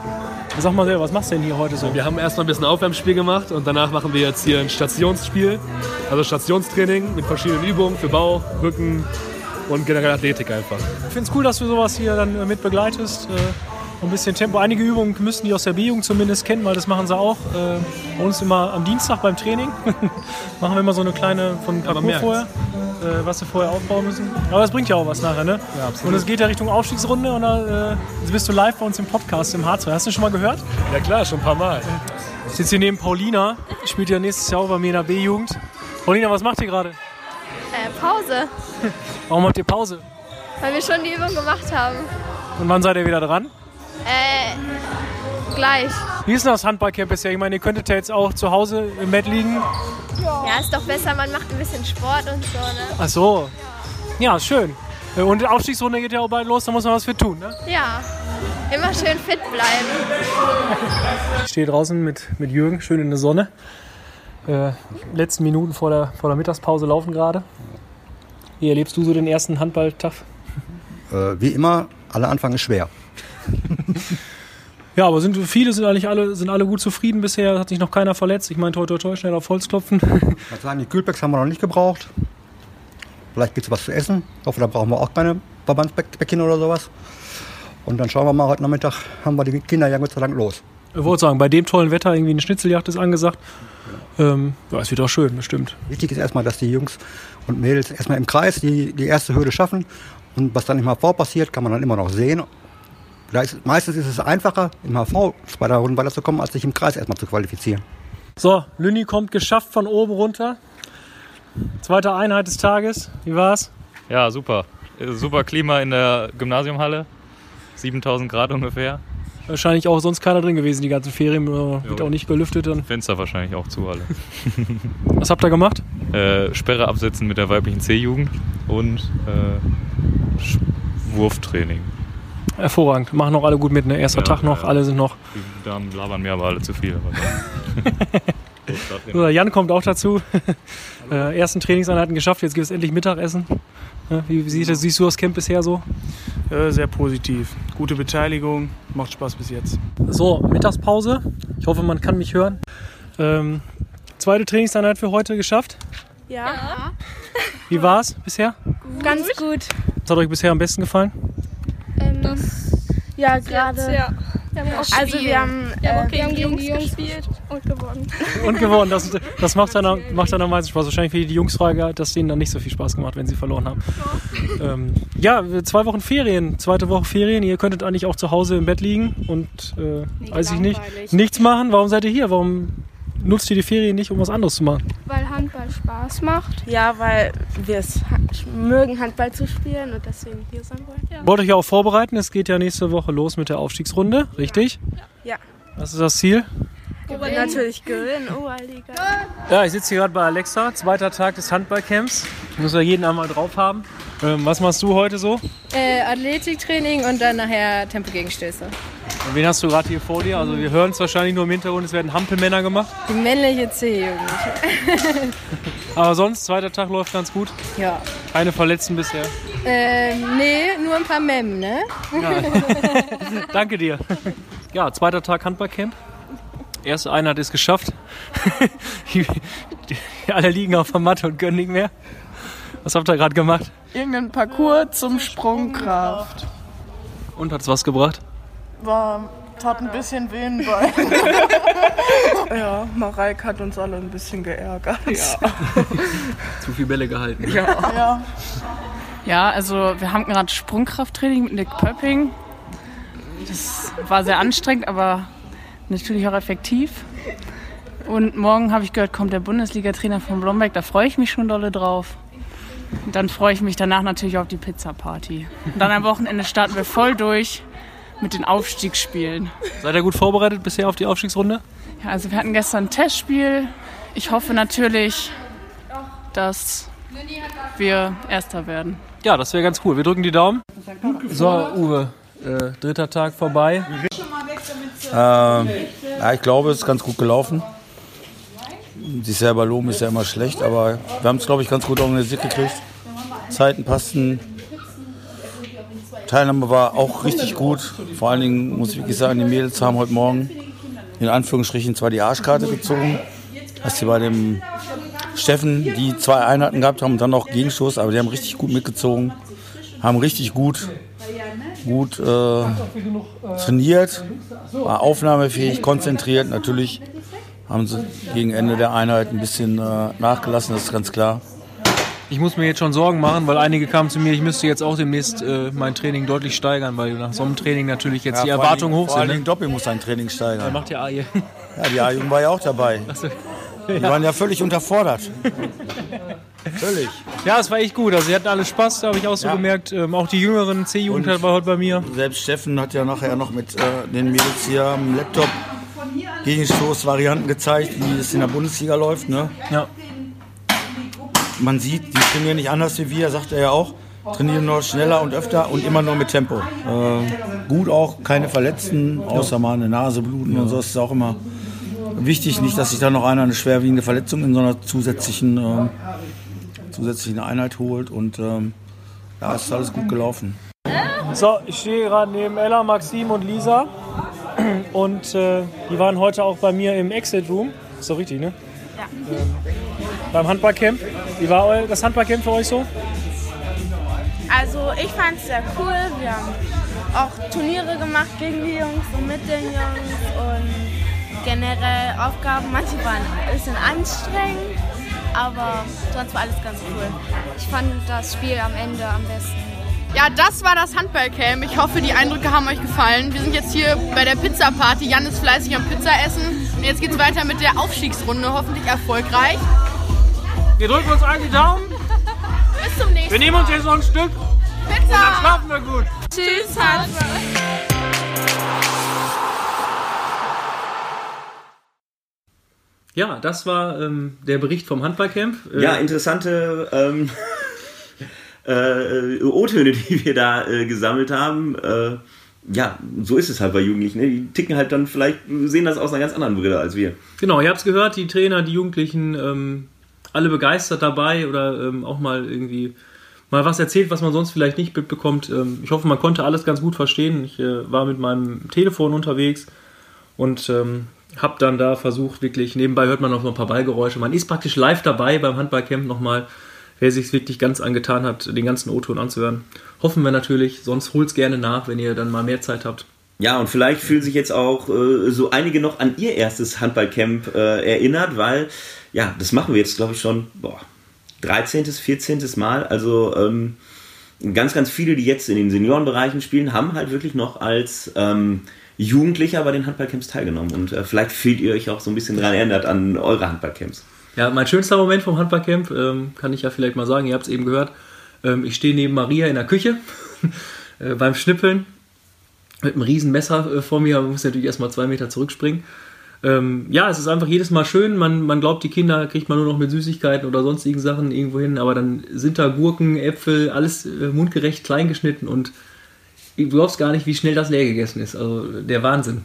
[SPEAKER 9] Sag mal selber, was machst du denn hier heute so?
[SPEAKER 13] Wir haben erstmal ein bisschen Aufwärmspiel gemacht und danach machen wir jetzt hier ein Stationsspiel. Also Stationstraining mit verschiedenen Übungen für Bauch, Rücken, und generell Athletik einfach.
[SPEAKER 9] Ich finde es cool, dass du sowas hier dann äh, mit begleitest. Ein bisschen Tempo. Einige Übungen müssen die aus der B-Jugend zumindest kennen, weil das machen sie auch. Äh, bei uns immer am Dienstag beim Training. machen wir immer so eine kleine von Parcours vorher, äh, was sie vorher aufbauen müssen. Aber das bringt ja auch was nachher, ne?
[SPEAKER 13] Ja, absolut.
[SPEAKER 9] Und es geht ja Richtung Aufstiegsrunde und da äh, bist du live bei uns im Podcast im Harz. Hast du schon mal gehört?
[SPEAKER 13] Ja klar, schon ein paar Mal.
[SPEAKER 9] Ich sitze hier neben Paulina, spielt ja nächstes Jahr auch bei mir in der B-Jugend. Paulina, was macht ihr gerade?
[SPEAKER 14] Äh, Pause,
[SPEAKER 9] Warum habt ihr Pause?
[SPEAKER 14] weil wir schon die Übung gemacht haben.
[SPEAKER 9] Und wann seid ihr wieder dran?
[SPEAKER 14] Äh, gleich.
[SPEAKER 9] Wie ist denn das Handballcamp bisher? Ich meine, ihr könntet ja jetzt auch zu Hause im Bett liegen.
[SPEAKER 14] Ja, ist doch besser, man macht ein bisschen Sport und so, ne?
[SPEAKER 9] Ach so. Ja, schön. Äh, Und die Aufstiegsrunde geht ja auch bald los, da muss man was für tun. Ne?
[SPEAKER 14] Ja, immer schön fit bleiben.
[SPEAKER 9] Ich stehe draußen mit, mit Jürgen, schön in der Sonne. Äh, letzten Minuten vor der, vor der Mittagspause laufen gerade. Wie erlebst du so den ersten Handballtag?
[SPEAKER 15] Äh, wie immer, aller Anfang ist schwer.
[SPEAKER 9] Ja, aber sind viele sind eigentlich alle sind alle gut zufrieden bisher. Hat sich noch keiner verletzt. Ich meine, toi toi toi, schnell auf Holz klopfen.
[SPEAKER 15] Ich würde sagen, die Kühlpacks haben wir noch nicht gebraucht. Vielleicht gibt es was zu essen. Ich hoffe, da brauchen wir auch keine Verbandsbäckchen oder sowas. Und dann schauen wir mal, heute Nachmittag haben wir die Kinder ja Gott sei Dank los.
[SPEAKER 9] Ich wollte sagen, bei dem tollen Wetter irgendwie eine Schnitzeljagd ist angesagt. Ähm, ja, es wird auch schön, bestimmt.
[SPEAKER 15] Wichtig ist erstmal, dass die Jungs und Mädels erstmal im Kreis die, die erste Hürde schaffen. Und was dann im HV passiert, kann man dann immer noch sehen. Ist, meistens ist es einfacher, im HV zweiter Runde weiterzukommen, als sich im Kreis erstmal zu qualifizieren.
[SPEAKER 9] So, Lünni kommt geschafft von oben runter. Zweite Einheit des Tages. Wie war's?
[SPEAKER 16] Ja, super. Äh, Super Klima in der Gymnasiumhalle. 7000 Grad ungefähr.
[SPEAKER 9] Wahrscheinlich auch sonst keiner drin gewesen die ganzen Ferien. Wird
[SPEAKER 16] Jo.
[SPEAKER 9] auch nicht gelüftet. Dann.
[SPEAKER 16] Fenster wahrscheinlich auch zu alle.
[SPEAKER 9] Was habt ihr gemacht?
[SPEAKER 16] Äh, Sperre absetzen mit der weiblichen C-Jugend und äh, Wurftraining.
[SPEAKER 9] Hervorragend. Machen auch alle gut mit. Ne? Erster
[SPEAKER 16] Ja,
[SPEAKER 9] Tag noch.
[SPEAKER 16] ja.
[SPEAKER 9] Alle sind noch.
[SPEAKER 16] Die Damen labern mir aber alle zu viel.
[SPEAKER 9] So, Jan kommt auch dazu. äh, ersten Trainingseinheiten geschafft. Jetzt gibt es endlich Mittagessen. Ja, wie wie sieht das, siehst du das Camp bisher so?
[SPEAKER 10] Äh, sehr positiv. Gute Beteiligung, macht Spaß bis jetzt.
[SPEAKER 9] So, Mittagspause. Ich hoffe, man kann mich hören. Ähm, zweite Trainingseinheit für heute geschafft.
[SPEAKER 7] Ja.
[SPEAKER 9] Wie war's bisher?
[SPEAKER 7] Ganz gut.
[SPEAKER 9] Was hat euch bisher am besten gefallen?
[SPEAKER 7] Ähm, ja, gerade.
[SPEAKER 14] Ja.
[SPEAKER 7] Also wir haben,
[SPEAKER 14] Wir haben auch
[SPEAKER 7] äh,
[SPEAKER 14] gegen die Jungs
[SPEAKER 7] gespielt und gewonnen.
[SPEAKER 9] Und gewonnen. Das, das macht, dann, am- macht dann am meisten Spaß. Wahrscheinlich für die Jungs Frage, dass denen dann nicht so viel Spaß gemacht, wenn sie verloren haben. Ähm, ja, zwei Wochen Ferien, zweite Woche Ferien. Ihr könntet eigentlich auch zu Hause im Bett liegen und äh, weiß ich nicht, nichts machen. Warum seid ihr hier? Warum nutzt ihr die Ferien nicht, um was anderes zu machen?
[SPEAKER 7] Weil Handball Spaß macht. Ja, weil wir es mögen, Handball zu spielen und deswegen hier sein wollen. Ja.
[SPEAKER 9] Wollt euch ja auch vorbereiten. Es geht ja nächste Woche los mit der Aufstiegsrunde, richtig?
[SPEAKER 7] Ja.
[SPEAKER 9] Was ist das Ziel?
[SPEAKER 7] Gewinnen. Natürlich gewinnen, Oberliga.
[SPEAKER 9] Ja, ich sitze hier gerade bei Alexa, zweiter Tag des Handballcamps. Muss ja jeden einmal drauf haben. Ähm, was machst du heute so?
[SPEAKER 17] Äh, Athletiktraining und dann nachher Tempogegenstöße.
[SPEAKER 9] Und wen hast du gerade hier vor dir? Also wir hören es wahrscheinlich nur im Hintergrund, es werden Hampelmänner gemacht.
[SPEAKER 17] Die männliche C-Jugend.
[SPEAKER 9] Aber sonst, zweiter Tag läuft ganz gut.
[SPEAKER 17] ja.
[SPEAKER 9] Keine Verletzten bisher.
[SPEAKER 17] Ähm, nee, nur ein paar Mem, ne?
[SPEAKER 9] Ja. Danke dir. Ja, zweiter Tag Handballcamp. Erste Einheit ist geschafft. Die- Alle liegen auf der Matte und können nicht mehr. Was habt ihr gerade gemacht?
[SPEAKER 18] Irgendein Parcours zum Sprungkraft.
[SPEAKER 9] Und hat's was gebracht?
[SPEAKER 18] War, tat ein bisschen weh Beinen. ja, Mareik hat uns alle ein bisschen geärgert. Ja.
[SPEAKER 9] Zu viel Bälle gehalten.
[SPEAKER 18] Ja. ja.
[SPEAKER 6] Ja, also wir haben gerade Sprungkrafttraining mit Nick Pöpping. Das war sehr anstrengend, aber natürlich auch effektiv. Und morgen habe ich gehört, kommt der Bundesliga-Trainer von Blomberg. Da freue ich mich schon dolle drauf. Und dann freue ich mich danach natürlich auf die Pizza-Party. Und dann am Wochenende starten wir voll durch mit den Aufstiegsspielen.
[SPEAKER 9] Seid ihr gut vorbereitet bisher auf die Aufstiegsrunde?
[SPEAKER 6] Ja, also wir hatten gestern ein Testspiel. Ich hoffe natürlich, dass wir Erster werden.
[SPEAKER 9] Ja, das wäre ganz cool. Wir drücken die Daumen. So, Uwe, äh, dritter Tag vorbei.
[SPEAKER 12] Ähm, ja, ich glaube, es ist ganz gut gelaufen. Sich selber loben ist ja immer schlecht, aber wir haben es, glaube ich, ganz gut organisiert gekriegt. Zeiten passten. Teilnahme war auch richtig gut. Vor allen Dingen muss ich wirklich sagen, die Mädels haben heute Morgen in Anführungsstrichen zwar die Arschkarte gezogen, dass sie bei dem Steffen die zwei Einheiten gehabt haben und dann noch Gegenstoß, aber die haben richtig gut mitgezogen.
[SPEAKER 9] haben richtig gut, gut äh, trainiert, war aufnahmefähig, konzentriert. Natürlich haben sie gegen Ende der Einheit ein bisschen äh, nachgelassen, das ist ganz klar.
[SPEAKER 2] Ich muss mir jetzt schon Sorgen machen, weil einige kamen zu mir, ich müsste jetzt auch demnächst äh, mein Training deutlich steigern, weil nach so einem Training natürlich jetzt die
[SPEAKER 9] vor
[SPEAKER 2] Erwartungen hoch
[SPEAKER 9] Vor allen
[SPEAKER 2] sind.
[SPEAKER 9] Dingen
[SPEAKER 2] Ne?
[SPEAKER 9] Doppel muss sein Training steigern.
[SPEAKER 2] Da macht ja A hier.
[SPEAKER 9] Ja, die A-Jugend war ja auch dabei.
[SPEAKER 2] so.
[SPEAKER 9] Die
[SPEAKER 2] Ja.
[SPEAKER 9] waren ja völlig unterfordert. Völlig.
[SPEAKER 2] Ja, es war echt gut. Also, sie hatten alle Spaß, da habe ich auch so
[SPEAKER 9] Ja.
[SPEAKER 2] gemerkt. Ähm, auch die jüngeren C-Jugend war heute bei mir.
[SPEAKER 9] Selbst Steffen hat ja nachher noch mit äh, den Mädels hier am Laptop Gegenstoßvarianten gezeigt, wie es in der Bundesliga läuft. Ne?
[SPEAKER 2] Ja.
[SPEAKER 9] Man sieht, die trainieren nicht anders wie wir, sagt er ja auch. Trainieren nur schneller und öfter und immer nur mit Tempo. Äh, gut auch, keine Verletzten, außer mal eine Nase bluten und so. Das ist auch immer wichtig. Nicht, dass sich da noch einer eine schwerwiegende Verletzung in so einer zusätzlichen, ähm, zusätzlichen Einheit holt. Und ähm, ja, es ist alles gut gelaufen.
[SPEAKER 2] So, ich stehe gerade neben Ella, Maxim und Lisa. Und äh, die waren heute auch bei mir im Exit Room. Ist doch richtig, ne?
[SPEAKER 7] Ja.
[SPEAKER 2] Ähm, beim Handballcamp. Wie war das Handballcamp für euch so?
[SPEAKER 7] Also ich fand es sehr cool. Wir haben auch Turniere gemacht gegen die Jungs und mit den Jungs und generell Aufgaben. Manche waren ein bisschen anstrengend, aber sonst war alles ganz cool.
[SPEAKER 17] Ich fand das Spiel am Ende am besten.
[SPEAKER 19] Ja, das war das Handballcamp. Ich hoffe, die Eindrücke haben euch gefallen. Wir sind jetzt hier bei der Pizza-Party. Jan ist fleißig am Pizza essen. Und jetzt geht's weiter mit der Aufstiegsrunde. Hoffentlich erfolgreich.
[SPEAKER 2] Wir drücken uns allen die Daumen.
[SPEAKER 19] Bis zum nächsten Mal.
[SPEAKER 2] Wir nehmen uns jetzt noch ein Stück.
[SPEAKER 19] Pizza.
[SPEAKER 2] Und dann schlafen wir gut.
[SPEAKER 19] Tschüss, Handball.
[SPEAKER 2] Ja, das war ähm, der Bericht vom Handballcamp. Äh,
[SPEAKER 3] Ja, interessante ähm, äh, O-Töne, die wir da äh, gesammelt haben. Äh, ja, so ist es halt bei Jugendlichen. Ne? Die ticken halt dann vielleicht, sehen das aus einer ganz anderen Brille als wir.
[SPEAKER 2] Genau, ihr habt es gehört, die Trainer, die Jugendlichen, ähm, alle begeistert dabei oder ähm, auch mal irgendwie mal was erzählt, was man sonst vielleicht nicht mitbekommt. Ähm, ich hoffe, man konnte alles ganz gut verstehen. Ich äh, war mit meinem Telefon unterwegs und ähm, habe dann da versucht, wirklich, nebenbei hört man noch ein paar Ballgeräusche. Man ist praktisch live dabei beim Handballcamp nochmal, wer sich wirklich ganz angetan hat, den ganzen O-Ton anzuhören. Hoffen wir natürlich, sonst holt's gerne nach, wenn ihr dann mal mehr Zeit habt.
[SPEAKER 3] Ja, und vielleicht fühlen sich jetzt auch äh, so einige noch an ihr erstes Handballcamp äh, erinnert, weil, ja, das machen wir jetzt, glaube ich, schon, boah, 13., 14. Mal. Also ähm, ganz, ganz viele, die jetzt in den Seniorenbereichen spielen, haben halt wirklich noch als ähm, Jugendlicher bei den Handballcamps teilgenommen. Und äh, vielleicht fühlt ihr euch auch so ein bisschen daran erinnert an eure Handballcamps.
[SPEAKER 2] Ja, mein schönster Moment vom Handballcamp, ähm, kann ich ja vielleicht mal sagen, ihr habt es eben gehört. Ähm, ich stehe neben Maria in der Küche äh, beim Schnippeln mit einem riesen Messer äh, vor mir, man muss natürlich erstmal zwei Meter zurückspringen. Ähm, ja, es ist einfach jedes Mal schön, man, man glaubt, die Kinder kriegt man nur noch mit Süßigkeiten oder sonstigen Sachen irgendwo hin, aber dann sind da Gurken, Äpfel, alles äh, mundgerecht klein geschnitten und du glaubst gar nicht, wie schnell das leer gegessen ist. Also der Wahnsinn.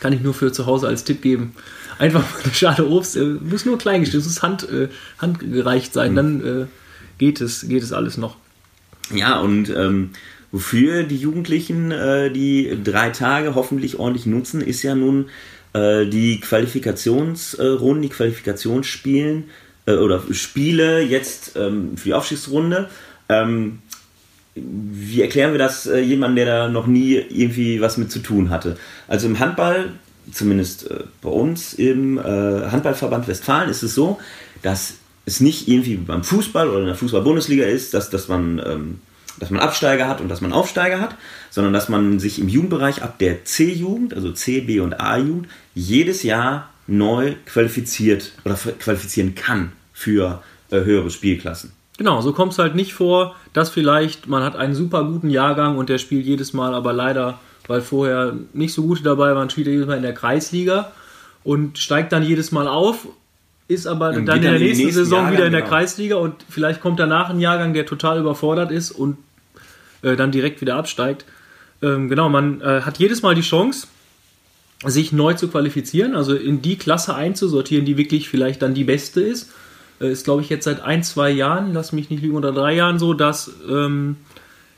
[SPEAKER 2] Kann ich nur für zu Hause als Tipp geben. Einfach mal eine Schale Obst, äh, muss nur klein geschnitten, es muss hand, äh, handgereicht sein, dann äh, geht, es, geht es alles noch.
[SPEAKER 3] Ja, und ähm, wofür die Jugendlichen äh, die drei Tage hoffentlich ordentlich nutzen, ist ja nun äh, die Qualifikationsrunden, die Qualifikationsspielen äh, oder Spiele jetzt ähm, für die Aufstiegsrunde. Ähm, wie erklären wir das äh, jemandem, der da noch nie irgendwie was mit zu tun hatte? Also im Handball, zumindest äh, bei uns im äh, Handballverband Westfalen, ist es so, dass es nicht irgendwie beim Fußball oder in der Fußball-Bundesliga ist, dass, dass, man, ähm, dass man Absteiger hat und dass man Aufsteiger hat, sondern dass man sich im Jugendbereich ab der C-Jugend, also C, B und A-Jugend, jedes Jahr neu qualifiziert oder qualifizieren kann für äh, höhere Spielklassen.
[SPEAKER 2] Genau, so kommt es halt nicht vor, dass vielleicht man hat einen super guten Jahrgang und der spielt jedes Mal, aber leider, weil vorher nicht so gute dabei waren, spielt er jedes Mal in der Kreisliga und steigt dann jedes Mal auf, ist aber dann in der
[SPEAKER 3] dann in
[SPEAKER 2] nächsten
[SPEAKER 3] nächsten
[SPEAKER 2] Saison
[SPEAKER 3] Jahrgang,
[SPEAKER 2] wieder in der
[SPEAKER 3] genau.
[SPEAKER 2] Kreisliga und vielleicht kommt danach ein Jahrgang, der total überfordert ist und äh, dann direkt wieder absteigt. Ähm, genau, man äh, hat jedes Mal die Chance, sich neu zu qualifizieren, also in die Klasse einzusortieren, die wirklich vielleicht dann die beste ist. Äh, ist, glaube ich, jetzt seit ein, zwei Jahren, lass mich nicht lügen, oder drei Jahren so, dass, ähm,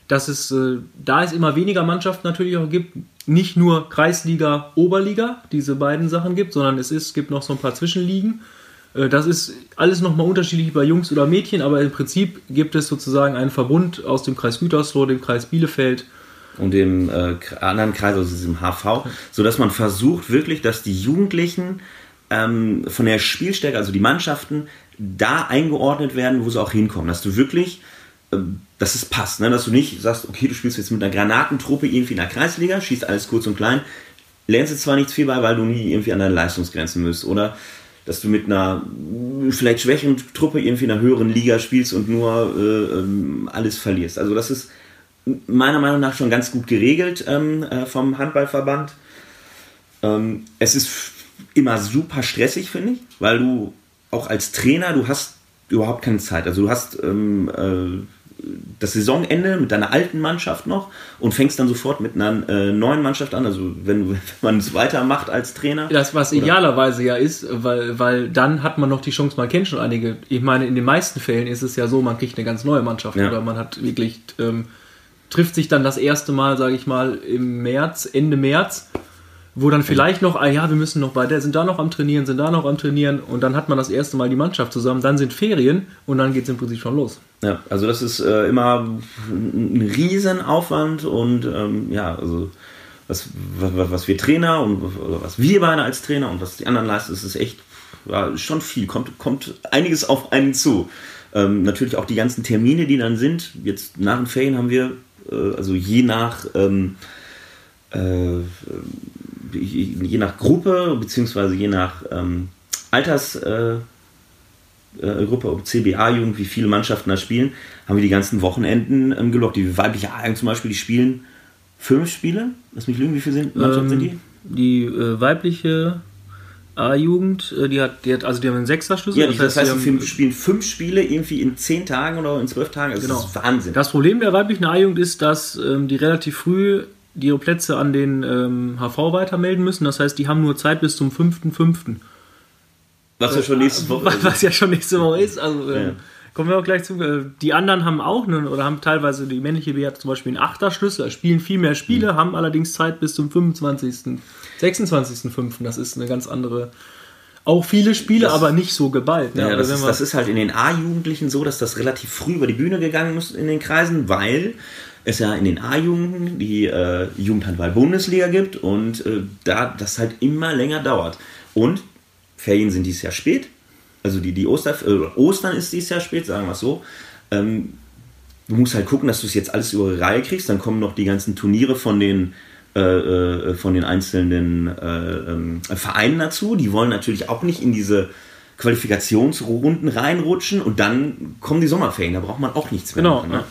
[SPEAKER 2] dass es äh, da es immer weniger Mannschaften natürlich auch gibt, nicht nur Kreisliga, Oberliga, diese beiden Sachen gibt, sondern es ist, gibt noch so ein paar Zwischenligen. Äh, Das ist alles nochmal unterschiedlich bei Jungs oder Mädchen, aber im Prinzip gibt es sozusagen einen Verbund aus dem Kreis Gütersloh, dem Kreis Bielefeld.
[SPEAKER 3] Und dem äh, anderen Kreis, also diesem HV, sodass man versucht wirklich, dass die Jugendlichen ähm, von der Spielstärke, also die Mannschaften, da eingeordnet werden, wo sie auch hinkommen. Dass du wirklich, ähm, dass es passt, ne? dass du nicht sagst, okay, du spielst jetzt mit einer Granatentruppe irgendwie in der Kreisliga, schießt alles kurz und klein, lernst jetzt zwar nichts viel bei, weil du nie irgendwie an deine Leistungsgrenzen müsst, oder dass du mit einer mh, vielleicht schwächeren Truppe irgendwie in einer höheren Liga spielst und nur äh, ähm, alles verlierst. Also das ist meiner Meinung nach schon ganz gut geregelt ähm, äh, vom Handballverband. Ähm, es ist immer super stressig, finde ich, weil du auch als Trainer, du hast überhaupt keine Zeit. Also du hast ähm, äh, das Saisonende mit deiner alten Mannschaft noch und fängst dann sofort mit einer äh, neuen Mannschaft an. Also wenn, wenn man es weitermacht als Trainer.
[SPEAKER 2] Das, was
[SPEAKER 3] Oder-
[SPEAKER 2] idealerweise ja ist, weil, weil dann hat man noch die Chance, man kennt schon einige. Ich meine, in den meisten Fällen ist es ja so, man kriegt eine ganz neue Mannschaft
[SPEAKER 3] Ja.
[SPEAKER 2] oder man hat wirklich, ähm, trifft sich dann das erste Mal, sage ich mal, im März, Ende März, wo dann vielleicht noch, ah ja, wir müssen noch bei der, sind da noch am Trainieren, sind da noch am Trainieren und dann hat man das erste Mal die Mannschaft zusammen, dann sind Ferien und dann geht es im Prinzip schon los.
[SPEAKER 3] Ja, also das ist äh, immer ein Riesenaufwand und ähm, ja, also was, was, was wir Trainer und was wir beide als Trainer und was die anderen leisten, ist, ist echt ja, schon viel, kommt, kommt einiges auf einen zu. Ähm, natürlich auch die ganzen Termine, die dann sind. Jetzt nach den Ferien haben wir, äh, also je nach ähm, äh, je nach Gruppe beziehungsweise je nach ähm, Altersgruppe, äh, ob CBA-Jugend, wie viele Mannschaften da spielen, haben wir die ganzen Wochenenden ähm, gelockt. Die weibliche A-Jugend zum Beispiel, die spielen fünf Spiele. Lass mich lügen, wie viele sind, Mannschaften sind die?
[SPEAKER 2] Ähm, Die äh, weibliche A-Jugend, äh, die hat, die hat, also die haben einen Sechser-Schlüssel.
[SPEAKER 3] Ja, das heißt, das heißt
[SPEAKER 2] haben-
[SPEAKER 3] wir spielen fünf Spiele irgendwie in zehn Tagen oder in zwölf Tagen. Das ist Wahnsinn.
[SPEAKER 2] Das Problem der weiblichen A-Jugend ist, dass ähm, die relativ früh ihre Plätze an den ähm, HV weitermelden müssen. Das heißt, die haben nur Zeit bis zum 5.5.
[SPEAKER 3] Was ja schon nächste Woche
[SPEAKER 2] Was, was ja schon nächste Woche ist. Also, ähm,
[SPEAKER 3] Ja.
[SPEAKER 2] Kommen wir auch gleich zu. Äh, Die anderen haben auch einen, oder haben teilweise, die männliche B hat zum Beispiel einen Achterschlüssel, spielen viel mehr Spiele, haben allerdings Zeit bis zum 25., 26.5. Das ist eine ganz andere. Auch viele Spiele,
[SPEAKER 3] Das-
[SPEAKER 2] aber nicht so geballt. ne?
[SPEAKER 3] Ja, das,
[SPEAKER 2] wenn
[SPEAKER 3] ist, das ist halt in den A-Jugendlichen so, dass das relativ früh über die Bühne gegangen ist in den Kreisen, weil es ja in den A-Jugenden die äh, Jugendhandball-Bundesliga gibt und äh, da das halt immer länger dauert. Und Ferien sind dieses Jahr spät, also die, die Oster, äh, Ostern ist dieses Jahr spät, sagen wir es so. Ähm, du musst halt gucken, dass du es jetzt alles über die Reihe kriegst. Dann kommen noch die ganzen Turniere von den, äh, äh, von den einzelnen äh, ähm, Vereinen dazu. Die wollen natürlich auch nicht in diese Qualifikationsrunden reinrutschen und dann kommen die Sommerferien. Da braucht man auch nichts mehr.
[SPEAKER 2] Genau.
[SPEAKER 3] machen, ne?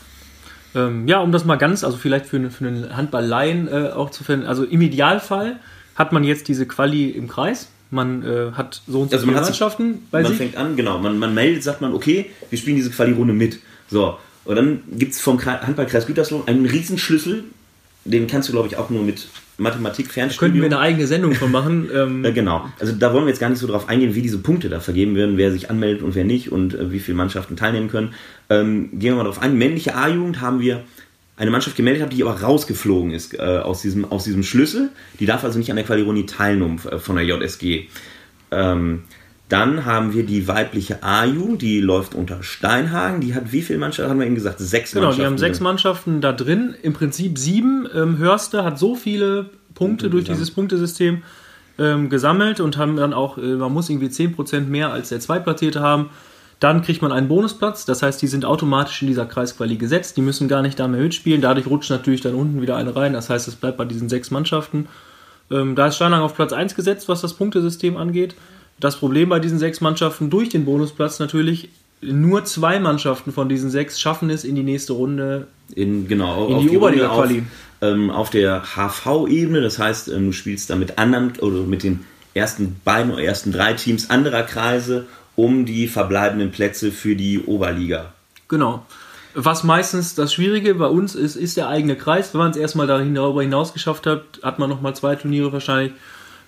[SPEAKER 2] Ähm, ja, um das mal ganz, also vielleicht für, einen- für einen Handball-Laien äh, auch zu finden. Also im Idealfall hat man jetzt diese Quali im Kreis. Man äh, hat so und so
[SPEAKER 3] Also
[SPEAKER 2] viele Mannschaften bei
[SPEAKER 3] man
[SPEAKER 2] sich.
[SPEAKER 3] fängt an, genau. Man, man meldet, sagt man, okay, wir spielen diese Quali-Runde mit. So. Und dann gibt es vom Kre- Handballkreis Gütersloh einen Riesenschlüssel. Den kannst du, glaube ich, auch nur mit Mathematik Fernstudium.
[SPEAKER 2] könnten wir eine eigene Sendung von machen. Ähm,
[SPEAKER 3] genau. Also da wollen wir jetzt gar nicht so drauf eingehen, wie diese Punkte da vergeben werden, wer sich anmeldet und wer nicht und äh, wie viele Mannschaften teilnehmen können. Ähm, gehen wir mal drauf ein. Männliche A-Jugend haben wir eine Mannschaft gemeldet, hat, die aber rausgeflogen ist äh, aus, diesem, aus diesem Schlüssel. Die darf also nicht an der Quali-Runde teilnehmen äh, von der JSG. Ähm, dann haben wir die weibliche A-Jugend, die läuft unter Steinhagen. Die hat wie viele Mannschaften, haben wir eben gesagt, sechs
[SPEAKER 2] Genau,
[SPEAKER 3] Mannschaften.
[SPEAKER 2] die haben sechs Mannschaften da drin. Im Prinzip sieben. Ähm, Hörste hat so viele Punkte durch dieses Punktesystem ähm, gesammelt und haben dann auch, äh, man muss irgendwie 10% mehr als der Zweitplatzierte haben. Dann kriegt man einen Bonusplatz, das heißt, die sind automatisch in dieser Kreisquali gesetzt, die müssen gar nicht da mehr mitspielen. Dadurch rutscht natürlich dann unten wieder eine rein, das heißt, es bleibt bei diesen sechs Mannschaften. Ähm, da ist Steinlang auf Platz 1 gesetzt, was das Punktesystem angeht. Das Problem bei diesen sechs Mannschaften durch den Bonusplatz natürlich, nur zwei Mannschaften von diesen sechs schaffen es in die nächste Runde.
[SPEAKER 3] in, genau,
[SPEAKER 2] In die
[SPEAKER 3] Runde
[SPEAKER 2] Oberliga-Quali.
[SPEAKER 3] Auf, ähm, auf der HV-Ebene, das heißt, ähm, du spielst da mit anderen oder mit den ersten beiden oder ersten drei Teams anderer Kreise um die verbleibenden Plätze für die Oberliga.
[SPEAKER 2] Genau. Was meistens das Schwierige bei uns ist, ist der eigene Kreis. Wenn man es erstmal darüber hinaus geschafft hat, hat man nochmal zwei Turniere wahrscheinlich.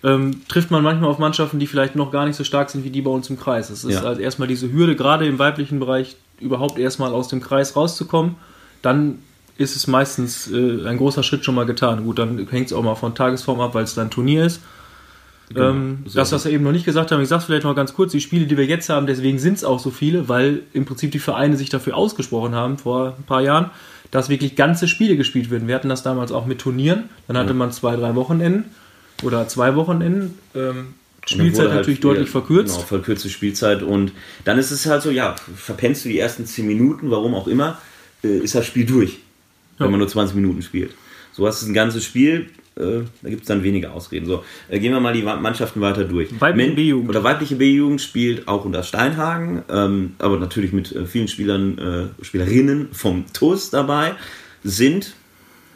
[SPEAKER 2] Ähm, trifft man manchmal auf Mannschaften, die vielleicht noch gar nicht so stark sind wie die bei uns im Kreis. Es ist
[SPEAKER 3] Ja.
[SPEAKER 2] halt erstmal diese Hürde, gerade im weiblichen Bereich, überhaupt erstmal aus dem Kreis rauszukommen. Dann ist es meistens äh, ein großer Schritt schon mal getan. Gut, dann hängt es auch mal von Tagesform ab, weil es dann Turnier ist.
[SPEAKER 3] Genau,
[SPEAKER 2] ähm,
[SPEAKER 3] so
[SPEAKER 2] das, was wir eben noch nicht gesagt haben, ich sage vielleicht noch ganz kurz, die Spiele, die wir jetzt haben, deswegen sind es auch so viele, weil im Prinzip die Vereine sich dafür ausgesprochen haben vor ein paar Jahren, dass wirklich ganze Spiele gespielt werden. Wir hatten das damals auch mit Turnieren, dann hatte
[SPEAKER 3] Ja.
[SPEAKER 2] man zwei, drei Wochenenden oder zwei Wochenenden. Ähm, Spielzeit
[SPEAKER 3] halt
[SPEAKER 2] natürlich deutlich verkürzt.
[SPEAKER 3] Genau, verkürzte Spielzeit. Und dann ist es halt so, ja, verpennst du die ersten 10 Minuten, warum auch immer, äh, ist das Spiel durch. Wenn man nur 20 Minuten spielt. So hast du ein ganzes Spiel, äh, da gibt es dann weniger Ausreden. So, äh, gehen wir mal die Mannschaften weiter durch.
[SPEAKER 2] Weibliche
[SPEAKER 3] B-Jugend. Oder weibliche B-Jugend spielt auch unter Steinhagen, ähm, aber natürlich mit äh, vielen Spielern, äh, Spielerinnen vom TUS dabei, sind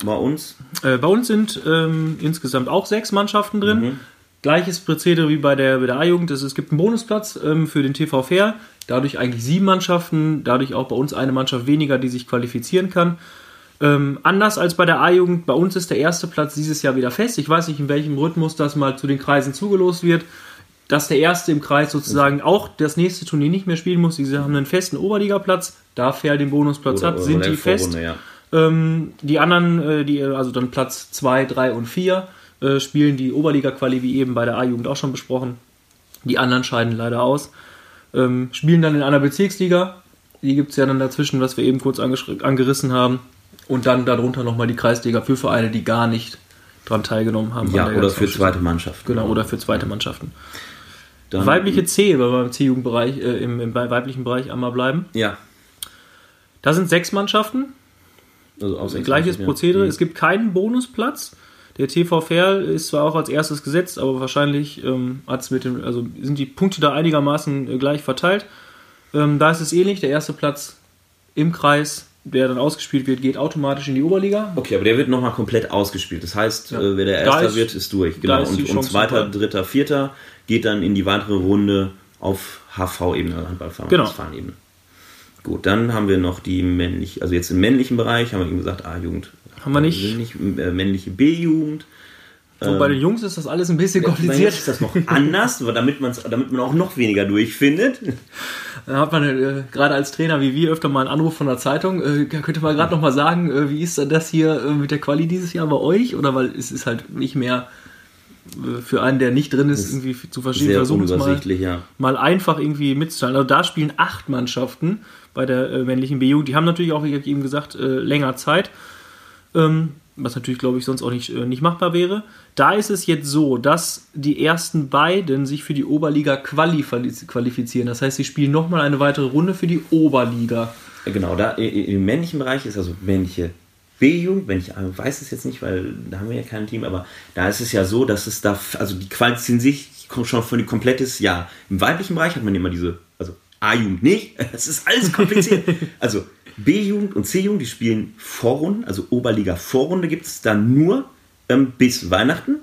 [SPEAKER 3] bei uns
[SPEAKER 2] Äh, bei uns sind ähm, insgesamt auch sechs Mannschaften drin.
[SPEAKER 3] Mhm.
[SPEAKER 2] Gleiches Prozedere wie bei der, bei der A-Jugend. Es, es gibt einen Bonusplatz ähm, für den TV Fair. Dadurch eigentlich sieben Mannschaften. Dadurch auch bei uns eine Mannschaft weniger, die sich qualifizieren kann. Ähm, anders als bei der A-Jugend, bei uns ist der erste Platz dieses Jahr wieder fest. Ich weiß nicht, in welchem Rhythmus das mal zu den Kreisen zugelost wird. Dass der erste im Kreis sozusagen auch das nächste Turnier nicht mehr spielen muss. Sie haben einen festen Oberligaplatz. Da Fair den Bonusplatz
[SPEAKER 3] Oder-
[SPEAKER 2] hat,
[SPEAKER 3] oder
[SPEAKER 2] sind die fest.
[SPEAKER 3] Ja.
[SPEAKER 2] Ähm, die anderen, äh, die, also dann Platz 2, 3 und 4, äh, spielen die Oberliga-Quali, wie eben bei der A-Jugend auch schon besprochen. Die anderen scheiden leider aus. Ähm, spielen dann in einer Bezirksliga. Die gibt es ja dann dazwischen, was wir eben kurz angerissen haben. Und dann darunter nochmal die Kreisliga für Vereine, die gar nicht dran teilgenommen haben.
[SPEAKER 3] Ja, oder für zweite Mannschaften.
[SPEAKER 2] Genau, oder für zweite Mannschaften.
[SPEAKER 3] Dann-
[SPEAKER 2] Weibliche C, wenn wir im C-Jugendbereich, äh, im, im weiblichen Bereich einmal bleiben.
[SPEAKER 3] Ja.
[SPEAKER 2] Da sind sechs Mannschaften.
[SPEAKER 3] Also auch sechs
[SPEAKER 2] Gleiches
[SPEAKER 3] Mannschaften, ja.
[SPEAKER 2] Prozedere.
[SPEAKER 3] Mhm.
[SPEAKER 2] Es gibt keinen Bonusplatz. Der TV Fair ist zwar auch als erstes gesetzt, aber wahrscheinlich ähm, hat's mit dem, also sind die Punkte da einigermaßen äh, gleich verteilt. Ähm, da ist es ähnlich. Der erste Platz im Kreis, der dann ausgespielt wird, geht automatisch in die Oberliga.
[SPEAKER 3] Okay, aber der wird nochmal komplett ausgespielt. Das heißt,
[SPEAKER 2] Ja.
[SPEAKER 3] äh, wer der
[SPEAKER 2] Da
[SPEAKER 3] Erster
[SPEAKER 2] ist-
[SPEAKER 3] wird, ist durch. Genau.
[SPEAKER 2] ist
[SPEAKER 3] Und, und zweiter,
[SPEAKER 2] super.
[SPEAKER 3] dritter, vierter geht dann in die weitere Runde auf HV-Ebene, also Handballfahren,
[SPEAKER 2] Genau.
[SPEAKER 3] Gut, dann haben wir noch die männliche, also jetzt im männlichen Bereich haben wir eben gesagt, A-Jugend.
[SPEAKER 2] Haben wir nicht.
[SPEAKER 3] Äh, männliche B-Jugend.
[SPEAKER 2] So, bei den Jungs ist das alles ein bisschen
[SPEAKER 3] Bei
[SPEAKER 2] kompliziert.
[SPEAKER 3] Jungs ist das noch anders, aber damit, man's, damit man auch noch weniger durchfindet.
[SPEAKER 2] Da hat man äh, gerade als Trainer wie wir öfter mal einen Anruf von der Zeitung. Äh, könnte man gerade noch mal sagen, äh, wie ist das hier äh, mit der Quali dieses Jahr bei euch? Oder weil es ist halt nicht mehr äh, für einen, der nicht drin ist, irgendwie zu verstehen. Versuchen es mal,
[SPEAKER 3] ja.
[SPEAKER 2] mal einfach irgendwie mitzuteilen. Also da spielen acht Mannschaften bei der äh, männlichen B-Jugend. Die haben natürlich auch, wie eben gesagt, länger Zeit. Ähm, was natürlich, glaube ich, sonst auch nicht, äh, nicht machbar wäre. Da ist es jetzt so, dass die ersten beiden sich für die Oberliga quali qualifizieren. Das heißt, sie spielen nochmal eine weitere Runde für die Oberliga.
[SPEAKER 3] Genau, da im männlichen Bereich ist also männliche B-Jugend, wenn ich äh, weiß es jetzt nicht, weil da haben wir ja kein Team, aber da ist es ja so, dass es da, also die qualifizieren sich schon für ein komplettes Jahr. Im weiblichen Bereich hat man immer diese, also A-Jugend nicht, es ist alles kompliziert. also B-Jugend und C-Jugend, die spielen Vorrunden, also Oberliga-Vorrunde gibt es dann nur ähm, bis Weihnachten.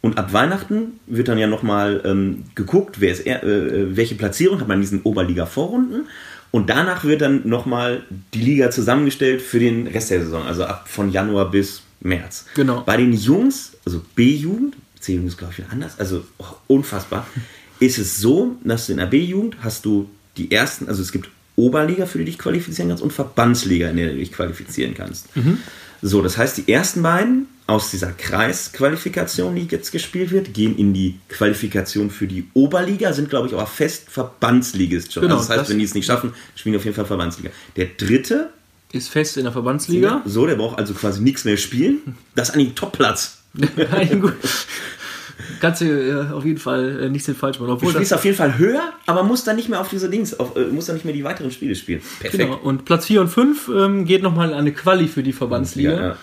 [SPEAKER 3] Und ab Weihnachten wird dann ja nochmal ähm, geguckt, wer ist er, äh, welche Platzierung hat man in diesen Oberliga-Vorrunden. Und danach wird dann nochmal die Liga zusammengestellt für den Rest der Saison, also ab von Januar bis März.
[SPEAKER 2] Genau.
[SPEAKER 3] Bei den Jungs, also B-Jugend, C-Jugend ist glaube ich anders, also oh, unfassbar, ist es so, dass du in der B-Jugend hast du die ersten, also es gibt Oberliga, für die du dich qualifizieren kannst und Verbandsliga, in der du dich qualifizieren kannst. So, das heißt, die ersten beiden aus dieser Kreisqualifikation, die jetzt gespielt wird, gehen in die Qualifikation für die Oberliga, sind, glaube ich, aber fest Verbandsligist schon.
[SPEAKER 2] Genau,
[SPEAKER 3] also das heißt,
[SPEAKER 2] das-
[SPEAKER 3] wenn die es nicht schaffen, spielen auf jeden Fall Verbandsliga. Der dritte
[SPEAKER 2] Ist fest in der Verbandsliga.
[SPEAKER 3] so, der braucht also quasi nichts mehr spielen. Das ist eigentlich ein Top-Platz.
[SPEAKER 2] Nein, gut. Kannst du äh, auf jeden Fall äh, nichts falsch machen.
[SPEAKER 3] Du
[SPEAKER 2] Obwohl
[SPEAKER 3] spielst
[SPEAKER 2] das,
[SPEAKER 3] auf jeden Fall höher, aber musst dann nicht mehr auf diese Dings, auf, äh, musst dann nicht mehr die weiteren Spiele spielen. Perfekt.
[SPEAKER 2] Genau. Und Platz 4 und 5 ähm, geht nochmal an eine Quali für die Verbandsliga,
[SPEAKER 3] Ja,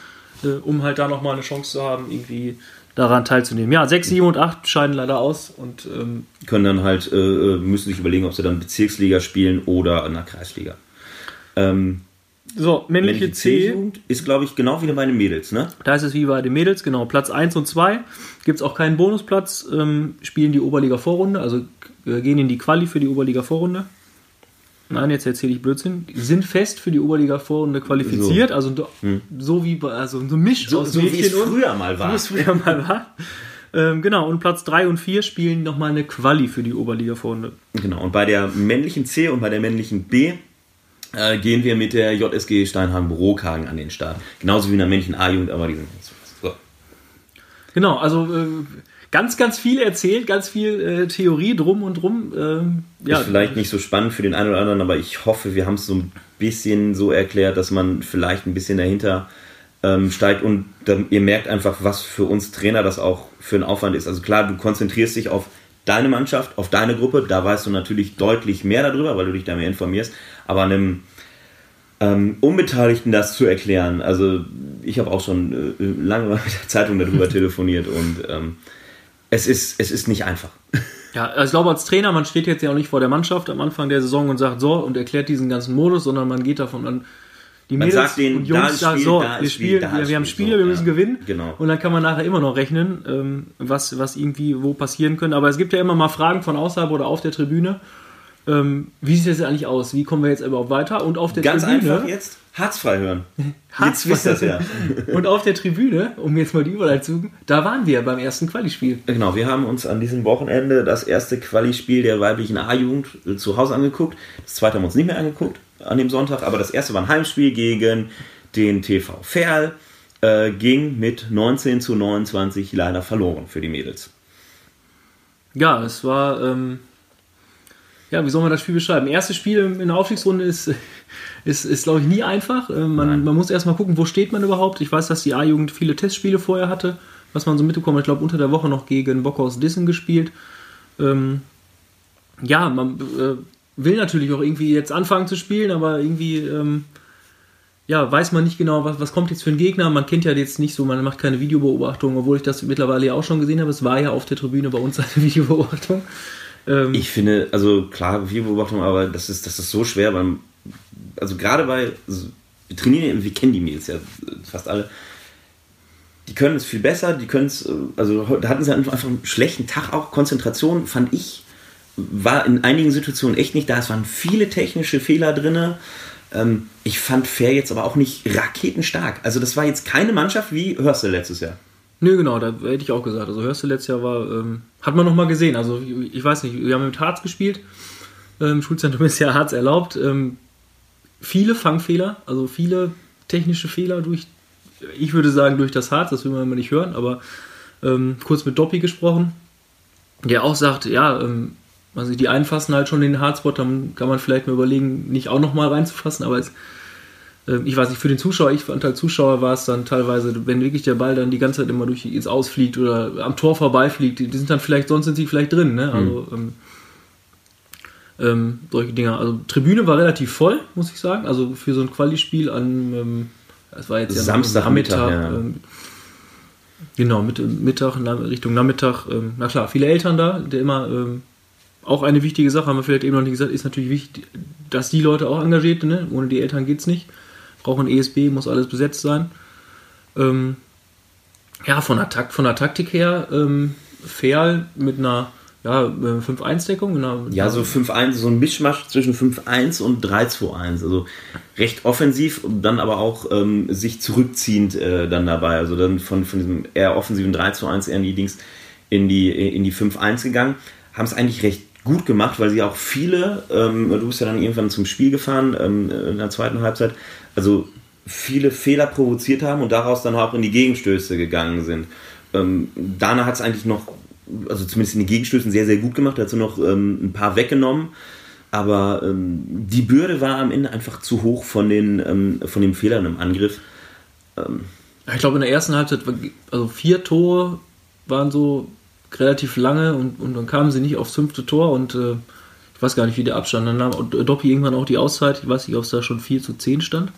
[SPEAKER 2] Äh, um halt da nochmal eine Chance zu haben, irgendwie daran teilzunehmen. Ja, 6, 7 und 8 scheiden leider aus und ähm,
[SPEAKER 3] Können dann halt, äh, müssen sich überlegen, ob sie dann Bezirksliga spielen oder in der Kreisliga. Ähm,
[SPEAKER 2] so, männliche C.
[SPEAKER 3] C-Jugend ist, glaube ich, genau wie bei den Mädels, ne?
[SPEAKER 2] Da ist es wie bei den Mädels, genau. Platz 1 und 2 gibt es auch keinen Bonusplatz, ähm, spielen die Oberliga-Vorrunde, also äh, gehen in die Quali für die Oberliga-Vorrunde. Nein, jetzt erzähle ich Blödsinn. Sind fest für die Oberliga-Vorrunde qualifiziert,
[SPEAKER 3] So.
[SPEAKER 2] also
[SPEAKER 3] Hm.
[SPEAKER 2] so wie bei, also so ein Misch
[SPEAKER 3] So-
[SPEAKER 2] aus
[SPEAKER 3] so wie es
[SPEAKER 2] und-
[SPEAKER 3] früher mal war.
[SPEAKER 2] Wie es früher mal war. Ähm, genau, und Platz 3 und 4 spielen nochmal eine Quali für die Oberliga-Vorrunde.
[SPEAKER 3] Genau. Und bei der männlichen C und bei der männlichen B äh, gehen wir mit der JSG Steinhagen-Brokhagen an den Start. Genauso wie in der männlichen A-Jugend, aber die sind so.
[SPEAKER 2] Genau, also äh, ganz, ganz viel erzählt, ganz viel äh, Theorie drum und drum. Ähm, ja,
[SPEAKER 3] Ist vielleicht nicht so spannend für den einen oder anderen, aber ich hoffe, wir haben es so ein bisschen so erklärt, dass man vielleicht ein bisschen dahinter ähm, steigt und dann, ihr merkt einfach, was für uns Trainer das auch für ein Aufwand ist. Also klar, du konzentrierst dich auf deine Mannschaft, auf deine Gruppe, da weißt du natürlich deutlich mehr darüber, weil du dich da mehr informierst, aber einem ähm, Unbeteiligten das zu erklären, also ich habe auch schon äh, lange mit der Zeitung darüber telefoniert und ähm, es, ist, es ist nicht einfach.
[SPEAKER 2] Ja, also ich glaube, als Trainer, man steht jetzt ja auch nicht vor der Mannschaft am Anfang der Saison und sagt so und erklärt diesen ganzen Modus, sondern man geht davon an. Die
[SPEAKER 3] Man
[SPEAKER 2] Mädels
[SPEAKER 3] sagt denen,
[SPEAKER 2] und Jungs sagen so,
[SPEAKER 3] da
[SPEAKER 2] wir spielen, wir, haben
[SPEAKER 3] Spiel,
[SPEAKER 2] Spiele,
[SPEAKER 3] so,
[SPEAKER 2] wir müssen
[SPEAKER 3] ja.
[SPEAKER 2] gewinnen.
[SPEAKER 3] Genau.
[SPEAKER 2] Und dann kann man nachher immer noch rechnen, ähm, was, was irgendwie wo passieren könnte. Aber es gibt ja immer mal Fragen von außerhalb oder auf der Tribüne. Ähm, wie sieht das jetzt eigentlich aus? Wie kommen wir jetzt überhaupt weiter? Und auf der
[SPEAKER 3] Ganz
[SPEAKER 2] Tribüne.
[SPEAKER 3] einfach jetzt harzfrei hören.
[SPEAKER 2] Hartz
[SPEAKER 3] Jetzt wisst das ja.
[SPEAKER 2] Und auf der Tribüne, um jetzt mal die Überleitung zu suchen, da waren wir beim ersten Quali-Spiel.
[SPEAKER 3] Genau, wir haben uns an diesem Wochenende das erste Quali-Spiel der weiblichen A-Jugend äh, zu Hause angeguckt. Das zweite haben wir uns nicht mehr angeguckt an dem Sonntag, aber das erste war ein Heimspiel gegen den TV Ferl. Äh, ging mit 19 zu 29 leider verloren für die Mädels.
[SPEAKER 2] Ja, es war, ähm, ja, wie soll man das Spiel beschreiben? Erstes Spiel in der Aufstiegsrunde ist, ist, ist glaube ich, nie einfach. Äh, Man, man muss erstmal gucken, wo steht man überhaupt. Ich weiß, dass die A-Jugend viele Testspiele vorher hatte, was man so mitbekommen hat. Ich glaube, unter der Woche noch gegen Bockhaus Dissen gespielt. Ähm, ja, man äh, will natürlich auch irgendwie jetzt anfangen zu spielen, aber irgendwie ähm, ja, weiß man nicht genau, was, was kommt jetzt für ein Gegner. Man kennt ja jetzt nicht so, man macht keine Videobeobachtung, obwohl ich das mittlerweile ja auch schon gesehen habe. Es war ja auf der Tribüne bei uns eine Videobeobachtung. Ähm,
[SPEAKER 3] Ich finde, also klar, Videobeobachtung, aber das ist, das ist so schwer beim, also gerade bei, also wir trainieren, wir kennen die Mädels ja fast alle. Die können es viel besser, die können es, äh, also da hatten sie einfach einen schlechten Tag auch. Konzentration fand ich, war in einigen Situationen echt nicht da. Es waren viele technische Fehler drin. Ähm, ich fand Fair jetzt aber auch nicht raketenstark. Also das war jetzt keine Mannschaft wie Hörstel letztes Jahr.
[SPEAKER 2] Nö, genau, da hätte ich auch gesagt. Also Hörste letztes Jahr war, ähm, hat man noch mal gesehen. Also ich, ich weiß nicht, wir haben mit Harz gespielt. Ähm, Schulzentrum ist ja Harz erlaubt. Ähm, viele Fangfehler, also viele technische Fehler durch, ich würde sagen durch das Harz, das will man immer nicht hören, aber ähm, kurz mit Doppi gesprochen, der auch sagt, ja, ähm, also die einen fassen halt schon den Harzbot, dann kann man vielleicht mal überlegen, nicht auch noch mal reinzufassen, aber es, ich weiß nicht, für den Zuschauer, ich fand als Zuschauer war es dann teilweise, wenn wirklich der Ball dann die ganze Zeit immer durch ins Ausfliegt oder am Tor vorbeifliegt, die, sind dann vielleicht, sonst sind sie vielleicht drin, ne? Also ähm, ähm, solche Dinger. Also Tribüne war relativ voll, muss ich sagen. Also für so ein Quali-Spiel an, ähm, es war jetzt ja Nachmittag,
[SPEAKER 3] ja.
[SPEAKER 2] ähm, Genau, Mitte, Mittag, Richtung Nachmittag. Ähm, na klar, viele Eltern da, der immer ähm, auch eine wichtige Sache, haben wir vielleicht eben noch nicht gesagt, ist natürlich wichtig, dass die Leute auch engagiert, ne? ohne die Eltern geht's nicht. Brauchen ESB, muss alles besetzt sein. Ähm, ja, von der, Takt, von der Taktik her, ähm, Ferl mit einer ja, äh, 5-1-Deckung. einer-
[SPEAKER 3] Ja, so 5-1, so ein Mischmasch zwischen 5-1 und 3-2-1. Also recht offensiv, dann aber auch ähm, sich zurückziehend äh, dann dabei. Also dann von, von diesem eher offensiven 3-2-1 eher in die in die, in die 5-1 gegangen. Haben es eigentlich recht gut gemacht, weil sie auch viele, ähm, du bist ja dann irgendwann zum Spiel gefahren ähm, in der zweiten Halbzeit, also viele Fehler provoziert haben und daraus dann auch in die Gegenstöße gegangen sind. Ähm, Dana hat es eigentlich noch, also zumindest in den Gegenstößen sehr, sehr gut gemacht, dazu noch ähm, ein paar weggenommen. Aber ähm, die Bürde war am Ende einfach zu hoch von den, ähm, von den Fehlern im Angriff.
[SPEAKER 2] Ich glaube, in der ersten Halbzeit, also vier Tore waren so relativ lange und, und dann kamen sie nicht aufs fünfte Tor und äh, ich weiß gar nicht, wie der Abstand. Dann nahm Doppi irgendwann auch die Auszeit. Ich weiß nicht, ob es da schon 4 zu 10 stand.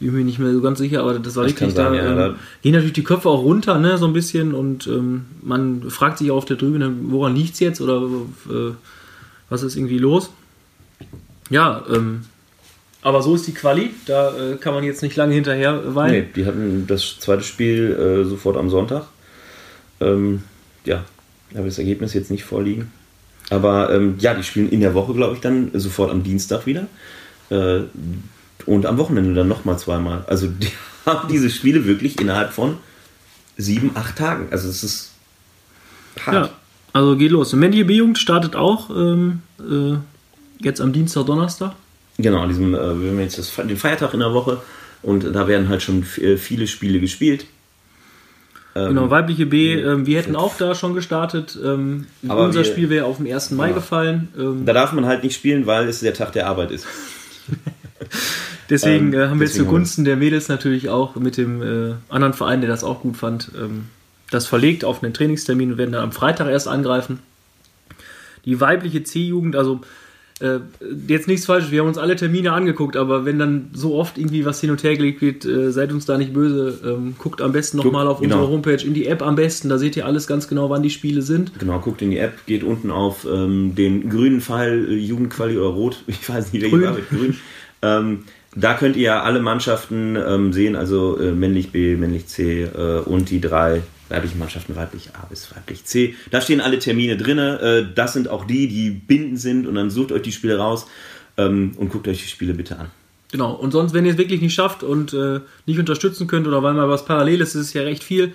[SPEAKER 2] Bin mir nicht mehr so ganz sicher, aber das war
[SPEAKER 3] Das kann
[SPEAKER 2] da.
[SPEAKER 3] ja,
[SPEAKER 2] ähm, gehen natürlich die Köpfe auch runter, ne, so ein bisschen und ähm, man fragt sich auch auf der Tribüne, woran liegt es jetzt oder äh, was ist irgendwie los? Ja, ähm, aber so ist die Quali, da äh, kann man jetzt nicht lange hinterher weinen.
[SPEAKER 3] nee, die hatten das zweite Spiel äh, sofort am Sonntag. Ähm, ja, habe das Ergebnis jetzt nicht vorliegen. Aber ähm, ja, die spielen in der Woche, glaube ich, dann sofort am Dienstag wieder. Äh, und am Wochenende dann nochmal zweimal. Also die haben diese Spiele wirklich innerhalb von sieben, acht Tagen. Also es ist hart.
[SPEAKER 2] Ja, also geht los. Mandy B-Jugend startet auch ähm, äh, jetzt am Dienstag, Donnerstag.
[SPEAKER 3] Genau, an diesem, äh, wir haben jetzt das, den Feiertag in der Woche und da werden halt schon äh, viele Spiele gespielt. Ähm,
[SPEAKER 2] Genau, weibliche B, ähm, wir hätten auch da schon gestartet. Ähm,
[SPEAKER 3] Aber
[SPEAKER 2] unser
[SPEAKER 3] wir-
[SPEAKER 2] Spiel wäre auf den 1. Mai
[SPEAKER 3] Ja.
[SPEAKER 2] gefallen. Ähm,
[SPEAKER 3] Da darf man halt nicht spielen, weil es der Tag der Arbeit ist.
[SPEAKER 2] deswegen
[SPEAKER 3] Ähm,
[SPEAKER 2] äh, haben wir jetzt
[SPEAKER 3] deswegen
[SPEAKER 2] zugunsten der Mädels natürlich auch mit dem äh, anderen Verein, der das auch gut fand, ähm, das verlegt auf einen Trainingstermin und werden dann am Freitag erst angreifen. Die weibliche C-Jugend, also äh, jetzt nichts Falsches, wir haben uns alle Termine angeguckt, aber wenn dann so oft irgendwie was hin und her gelegt wird, äh, seid uns da nicht böse. Ähm, guckt am besten nochmal auf
[SPEAKER 3] genau.
[SPEAKER 2] unserer Homepage, in die App am besten, da seht ihr alles ganz genau, wann die Spiele sind.
[SPEAKER 3] Genau, guckt in die App, geht unten auf ähm, den grünen Pfeil, äh, Jugendquali oder Rot, ich weiß nicht, war mit grün. Ähm, da könnt ihr alle Mannschaften ähm, sehen, also äh, männlich B, männlich C äh, und die drei weiblichen Mannschaften, weiblich A bis weiblich C. Da stehen alle Termine drin. Äh, das sind auch die, die bindend sind und dann sucht euch die Spiele raus ähm, und guckt euch die Spiele bitte an.
[SPEAKER 2] Genau, und sonst, wenn ihr es wirklich nicht schafft und äh, nicht unterstützen könnt oder weil mal was parallel ist, ist es ja recht viel,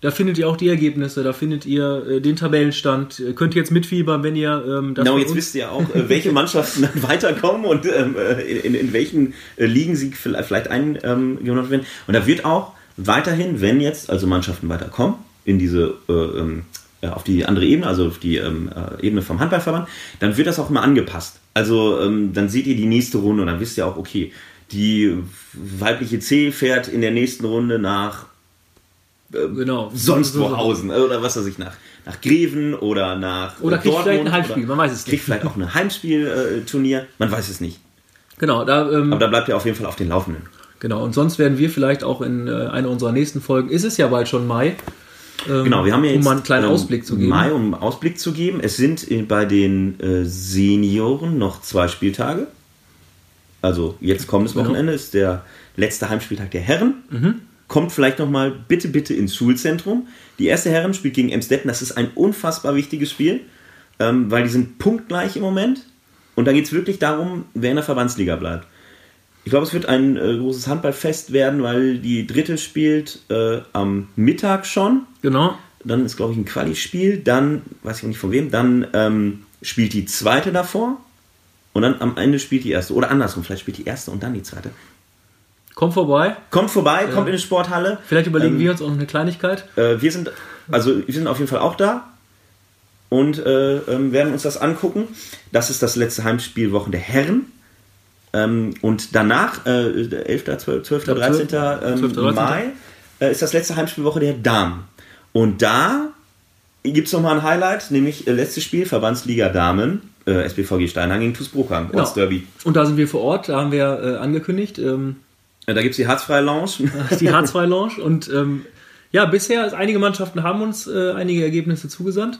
[SPEAKER 2] da findet ihr auch die Ergebnisse, da findet ihr äh, den Tabellenstand, Ihr könnt jetzt mitfiebern, wenn ihr ähm, das
[SPEAKER 3] Genau, jetzt wisst ihr auch, äh, welche Mannschaften dann weiterkommen und ähm, äh, in, in welchen äh, Ligen sie vielleicht, eingenommen werden. Und da wird auch weiterhin, wenn jetzt also Mannschaften weiterkommen, in diese äh, ähm, äh, auf die andere Ebene, also auf die ähm, äh, Ebene vom Handballverband, dann wird das auch immer angepasst. Also ähm, dann seht ihr die nächste Runde und dann wisst ihr auch, okay, die weibliche C fährt in der nächsten Runde nach
[SPEAKER 2] genau.
[SPEAKER 3] sonst
[SPEAKER 2] So- so-
[SPEAKER 3] wohausen oder was weiß ich, nach, nach Greven oder nach
[SPEAKER 2] Oder
[SPEAKER 3] äh,
[SPEAKER 2] kriegt vielleicht ein Heimspiel,
[SPEAKER 3] oder
[SPEAKER 2] man weiß es nicht.
[SPEAKER 3] Kriegt vielleicht auch ein Heimspielturnier, man weiß es nicht.
[SPEAKER 2] Genau, da, ähm,
[SPEAKER 3] Aber da bleibt ihr auf jeden Fall auf den Laufenden.
[SPEAKER 2] Genau, und sonst werden wir vielleicht auch in äh, einer unserer nächsten Folgen, ist es ja bald schon Mai, ähm,
[SPEAKER 3] Genau, wir haben ja jetzt
[SPEAKER 2] um mal einen kleinen
[SPEAKER 3] ähm,
[SPEAKER 2] Ausblick zu geben.
[SPEAKER 3] Mai, um einen Ausblick zu geben. Es sind äh, bei den äh, Senioren noch zwei Spieltage. Also jetzt kommendes
[SPEAKER 2] Genau.
[SPEAKER 3] Wochenende ist der letzte Heimspieltag der Herren.
[SPEAKER 2] Mhm.
[SPEAKER 3] Kommt vielleicht nochmal bitte, bitte ins Schulzentrum. Die erste Herren spielt gegen Emstetten. Das ist ein unfassbar wichtiges Spiel, ähm, weil die sind punktgleich im Moment. Und da geht es wirklich darum, wer in der Verbandsliga bleibt. Ich glaube, es wird ein äh, großes Handballfest werden, weil die dritte spielt äh, am Mittag schon.
[SPEAKER 2] Genau.
[SPEAKER 3] Dann ist, glaube ich, ein Quali-Spiel. Dann, weiß ich auch nicht von wem, dann ähm, spielt die zweite davor. Und dann am Ende spielt die erste. Oder andersrum, vielleicht spielt die erste und dann die zweite.
[SPEAKER 2] Kommt vorbei.
[SPEAKER 3] Kommt vorbei,
[SPEAKER 2] Ja.
[SPEAKER 3] kommt in die Sporthalle.
[SPEAKER 2] Vielleicht überlegen
[SPEAKER 3] Ähm,
[SPEAKER 2] wir uns auch noch eine Kleinigkeit.
[SPEAKER 3] Äh, wir sind, also wir sind auf jeden Fall auch da und äh, ähm, werden uns das angucken. Das ist das letzte Heimspielwochen der Herren. Ähm, und danach, äh, 11., 12., 12.
[SPEAKER 2] Ja,
[SPEAKER 3] 13.
[SPEAKER 2] 12.,
[SPEAKER 3] ähm,
[SPEAKER 2] 12., 13..
[SPEAKER 3] Mai, äh, ist das letzte Heimspielwoche der Damen. Und da gibt es nochmal ein Highlight, nämlich äh, letztes Spiel, Verbandsliga Damen, äh, SBVG Steinhagen gegen TuS Bruckheim,
[SPEAKER 2] Genau.
[SPEAKER 3] Ortsderby.
[SPEAKER 2] Und da sind wir vor Ort, da haben wir äh, angekündigt. Ähm,
[SPEAKER 3] Äh, da gibt es die Harzfreie Lounge.
[SPEAKER 2] die H2 Lounge. Und ähm, ja, bisher, einige Mannschaften haben uns äh, einige Ergebnisse zugesandt.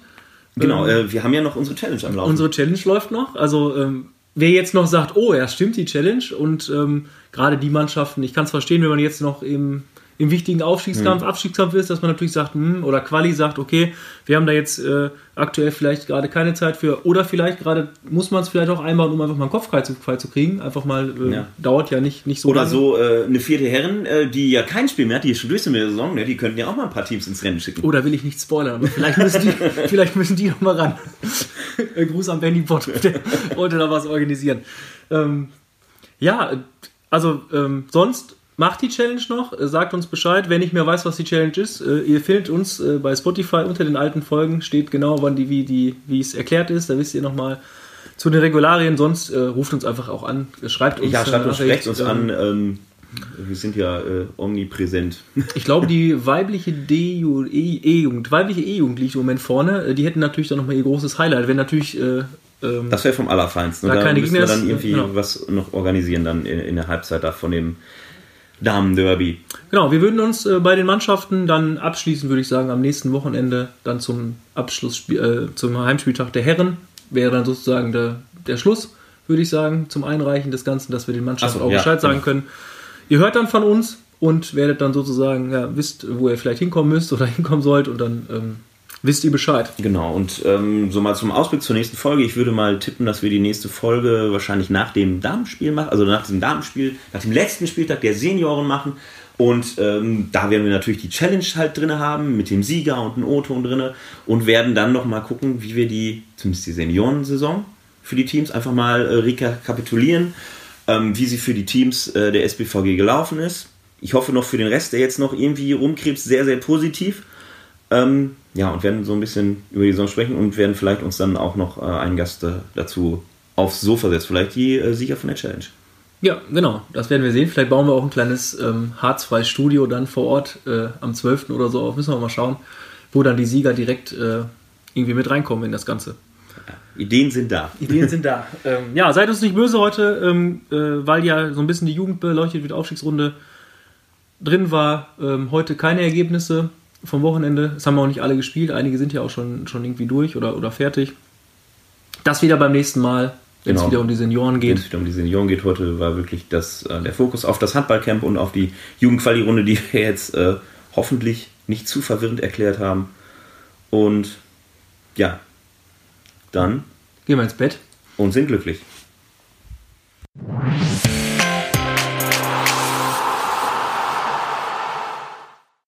[SPEAKER 3] Genau,
[SPEAKER 2] Ähm,
[SPEAKER 3] äh, wir haben ja noch unsere Challenge am Laufen.
[SPEAKER 2] Unsere Challenge läuft noch. Also ähm, wer jetzt noch sagt, oh ja, stimmt die Challenge und ähm, gerade die Mannschaften, ich kann es verstehen, wenn man jetzt noch im, im wichtigen Aufstiegskampf,
[SPEAKER 3] Hm.
[SPEAKER 2] Abstiegskampf ist, dass man natürlich sagt, hm, oder Quali sagt, okay, wir haben da jetzt äh, aktuell vielleicht gerade keine Zeit für, oder vielleicht gerade muss man es vielleicht auch einbauen, um einfach mal einen Kopf frei zu, frei zu kriegen. Einfach mal, äh,
[SPEAKER 3] Ja.
[SPEAKER 2] dauert ja nicht, nicht so
[SPEAKER 3] Oder
[SPEAKER 2] lange.
[SPEAKER 3] so äh, eine vierte Herren, äh, die ja kein Spiel mehr hat, die ist schon durch in der Saison, ne? die könnten ja auch mal ein paar Teams ins Rennen schicken.
[SPEAKER 2] Oder will ich nicht spoilern, aber vielleicht müssen die, vielleicht müssen die noch mal ran. Äh, Gruß an Benny Bott, der wollte da was organisieren. Ähm, ja, also ähm, sonst macht die Challenge noch, äh, sagt uns Bescheid, wer nicht mehr weiß, was die Challenge ist. Äh, ihr findet uns äh, bei Spotify unter den alten Folgen, steht genau, wann die, wie, die, wie es erklärt ist, da wisst ihr nochmal zu den Regularien, sonst äh, ruft uns einfach auch an, schreibt uns.
[SPEAKER 3] ja, schreibt uns, sprecht uns
[SPEAKER 2] ähm,
[SPEAKER 3] an. Ähm, wir sind ja äh, omnipräsent.
[SPEAKER 2] Ich glaube, die weibliche D-Ju- E- E-Jugend, weibliche E-Jugend liegt im Moment vorne. Die hätten natürlich dann nochmal ihr großes Highlight, wenn natürlich. Äh, ähm,
[SPEAKER 3] Das wäre vom Allerfeinsten.
[SPEAKER 2] Da
[SPEAKER 3] da
[SPEAKER 2] keine
[SPEAKER 3] müssen wir dann irgendwie
[SPEAKER 2] genau.
[SPEAKER 3] was noch organisieren dann in, in der Halbzeit da von dem Damen-Derby.
[SPEAKER 2] Genau, wir würden uns äh, bei den Mannschaften dann abschließen, würde ich sagen, am nächsten Wochenende dann zum Abschlussspiel, äh, zum Heimspieltag der Herren. Wäre dann sozusagen der, der Schluss, würde ich sagen, zum Einreichen des Ganzen, dass wir den Mannschaften
[SPEAKER 3] so,
[SPEAKER 2] auch
[SPEAKER 3] ja,
[SPEAKER 2] Bescheid sagen
[SPEAKER 3] genau.
[SPEAKER 2] können. Ihr hört dann von uns und werdet dann sozusagen, ja, wisst, wo ihr vielleicht hinkommen müsst oder hinkommen sollt und dann ähm, wisst ihr Bescheid.
[SPEAKER 3] Genau, und ähm, so mal zum Ausblick zur nächsten Folge. Ich würde mal tippen, dass wir die nächste Folge wahrscheinlich nach dem Damenspiel machen, also nach dem Damenspiel, nach dem letzten Spieltag der Senioren machen. Und ähm, da werden wir natürlich die Challenge halt drin haben, mit dem Sieger und einem O-Ton drin und werden dann nochmal gucken, wie wir die, zumindest die Seniorensaison für die Teams einfach mal äh, rekapitulieren, ähm, wie sie für die Teams äh, der SBVG gelaufen ist. ich hoffe noch für den Rest, der jetzt noch irgendwie rumkrebst, sehr, sehr positiv. Ähm, ja, und werden so ein bisschen über die Saison sprechen und werden vielleicht uns dann auch noch äh, einen Gast äh, dazu aufs Sofa setzen. Vielleicht die äh, Sieger von der Challenge.
[SPEAKER 2] Ja, genau. Das werden wir sehen. Vielleicht bauen wir auch ein kleines ähm, harzfreies Studio dann vor Ort äh, am 12. oder so auf. Müssen wir mal schauen, wo dann die Sieger direkt äh, irgendwie mit reinkommen in das Ganze.
[SPEAKER 3] Ideen sind da.
[SPEAKER 2] Ideen sind da. ähm, ja, seid uns nicht böse heute, ähm, äh, weil ja so ein bisschen die Jugend beleuchtet wird, Aufstiegsrunde drin war. Ähm, heute keine Ergebnisse vom Wochenende. Das haben wir auch nicht alle gespielt. Einige sind ja auch schon, schon irgendwie durch oder, oder fertig. Das wieder beim nächsten Mal, wenn es
[SPEAKER 3] Genau.
[SPEAKER 2] wieder um die Senioren geht.
[SPEAKER 3] Wenn es wieder um die Senioren geht, heute war wirklich das, äh, der Fokus auf das Handballcamp und auf die Jugendquali-Runde, die wir jetzt äh, hoffentlich nicht zu verwirrend erklärt haben. Und ja, dann
[SPEAKER 2] gehen wir ins Bett
[SPEAKER 3] und sind glücklich.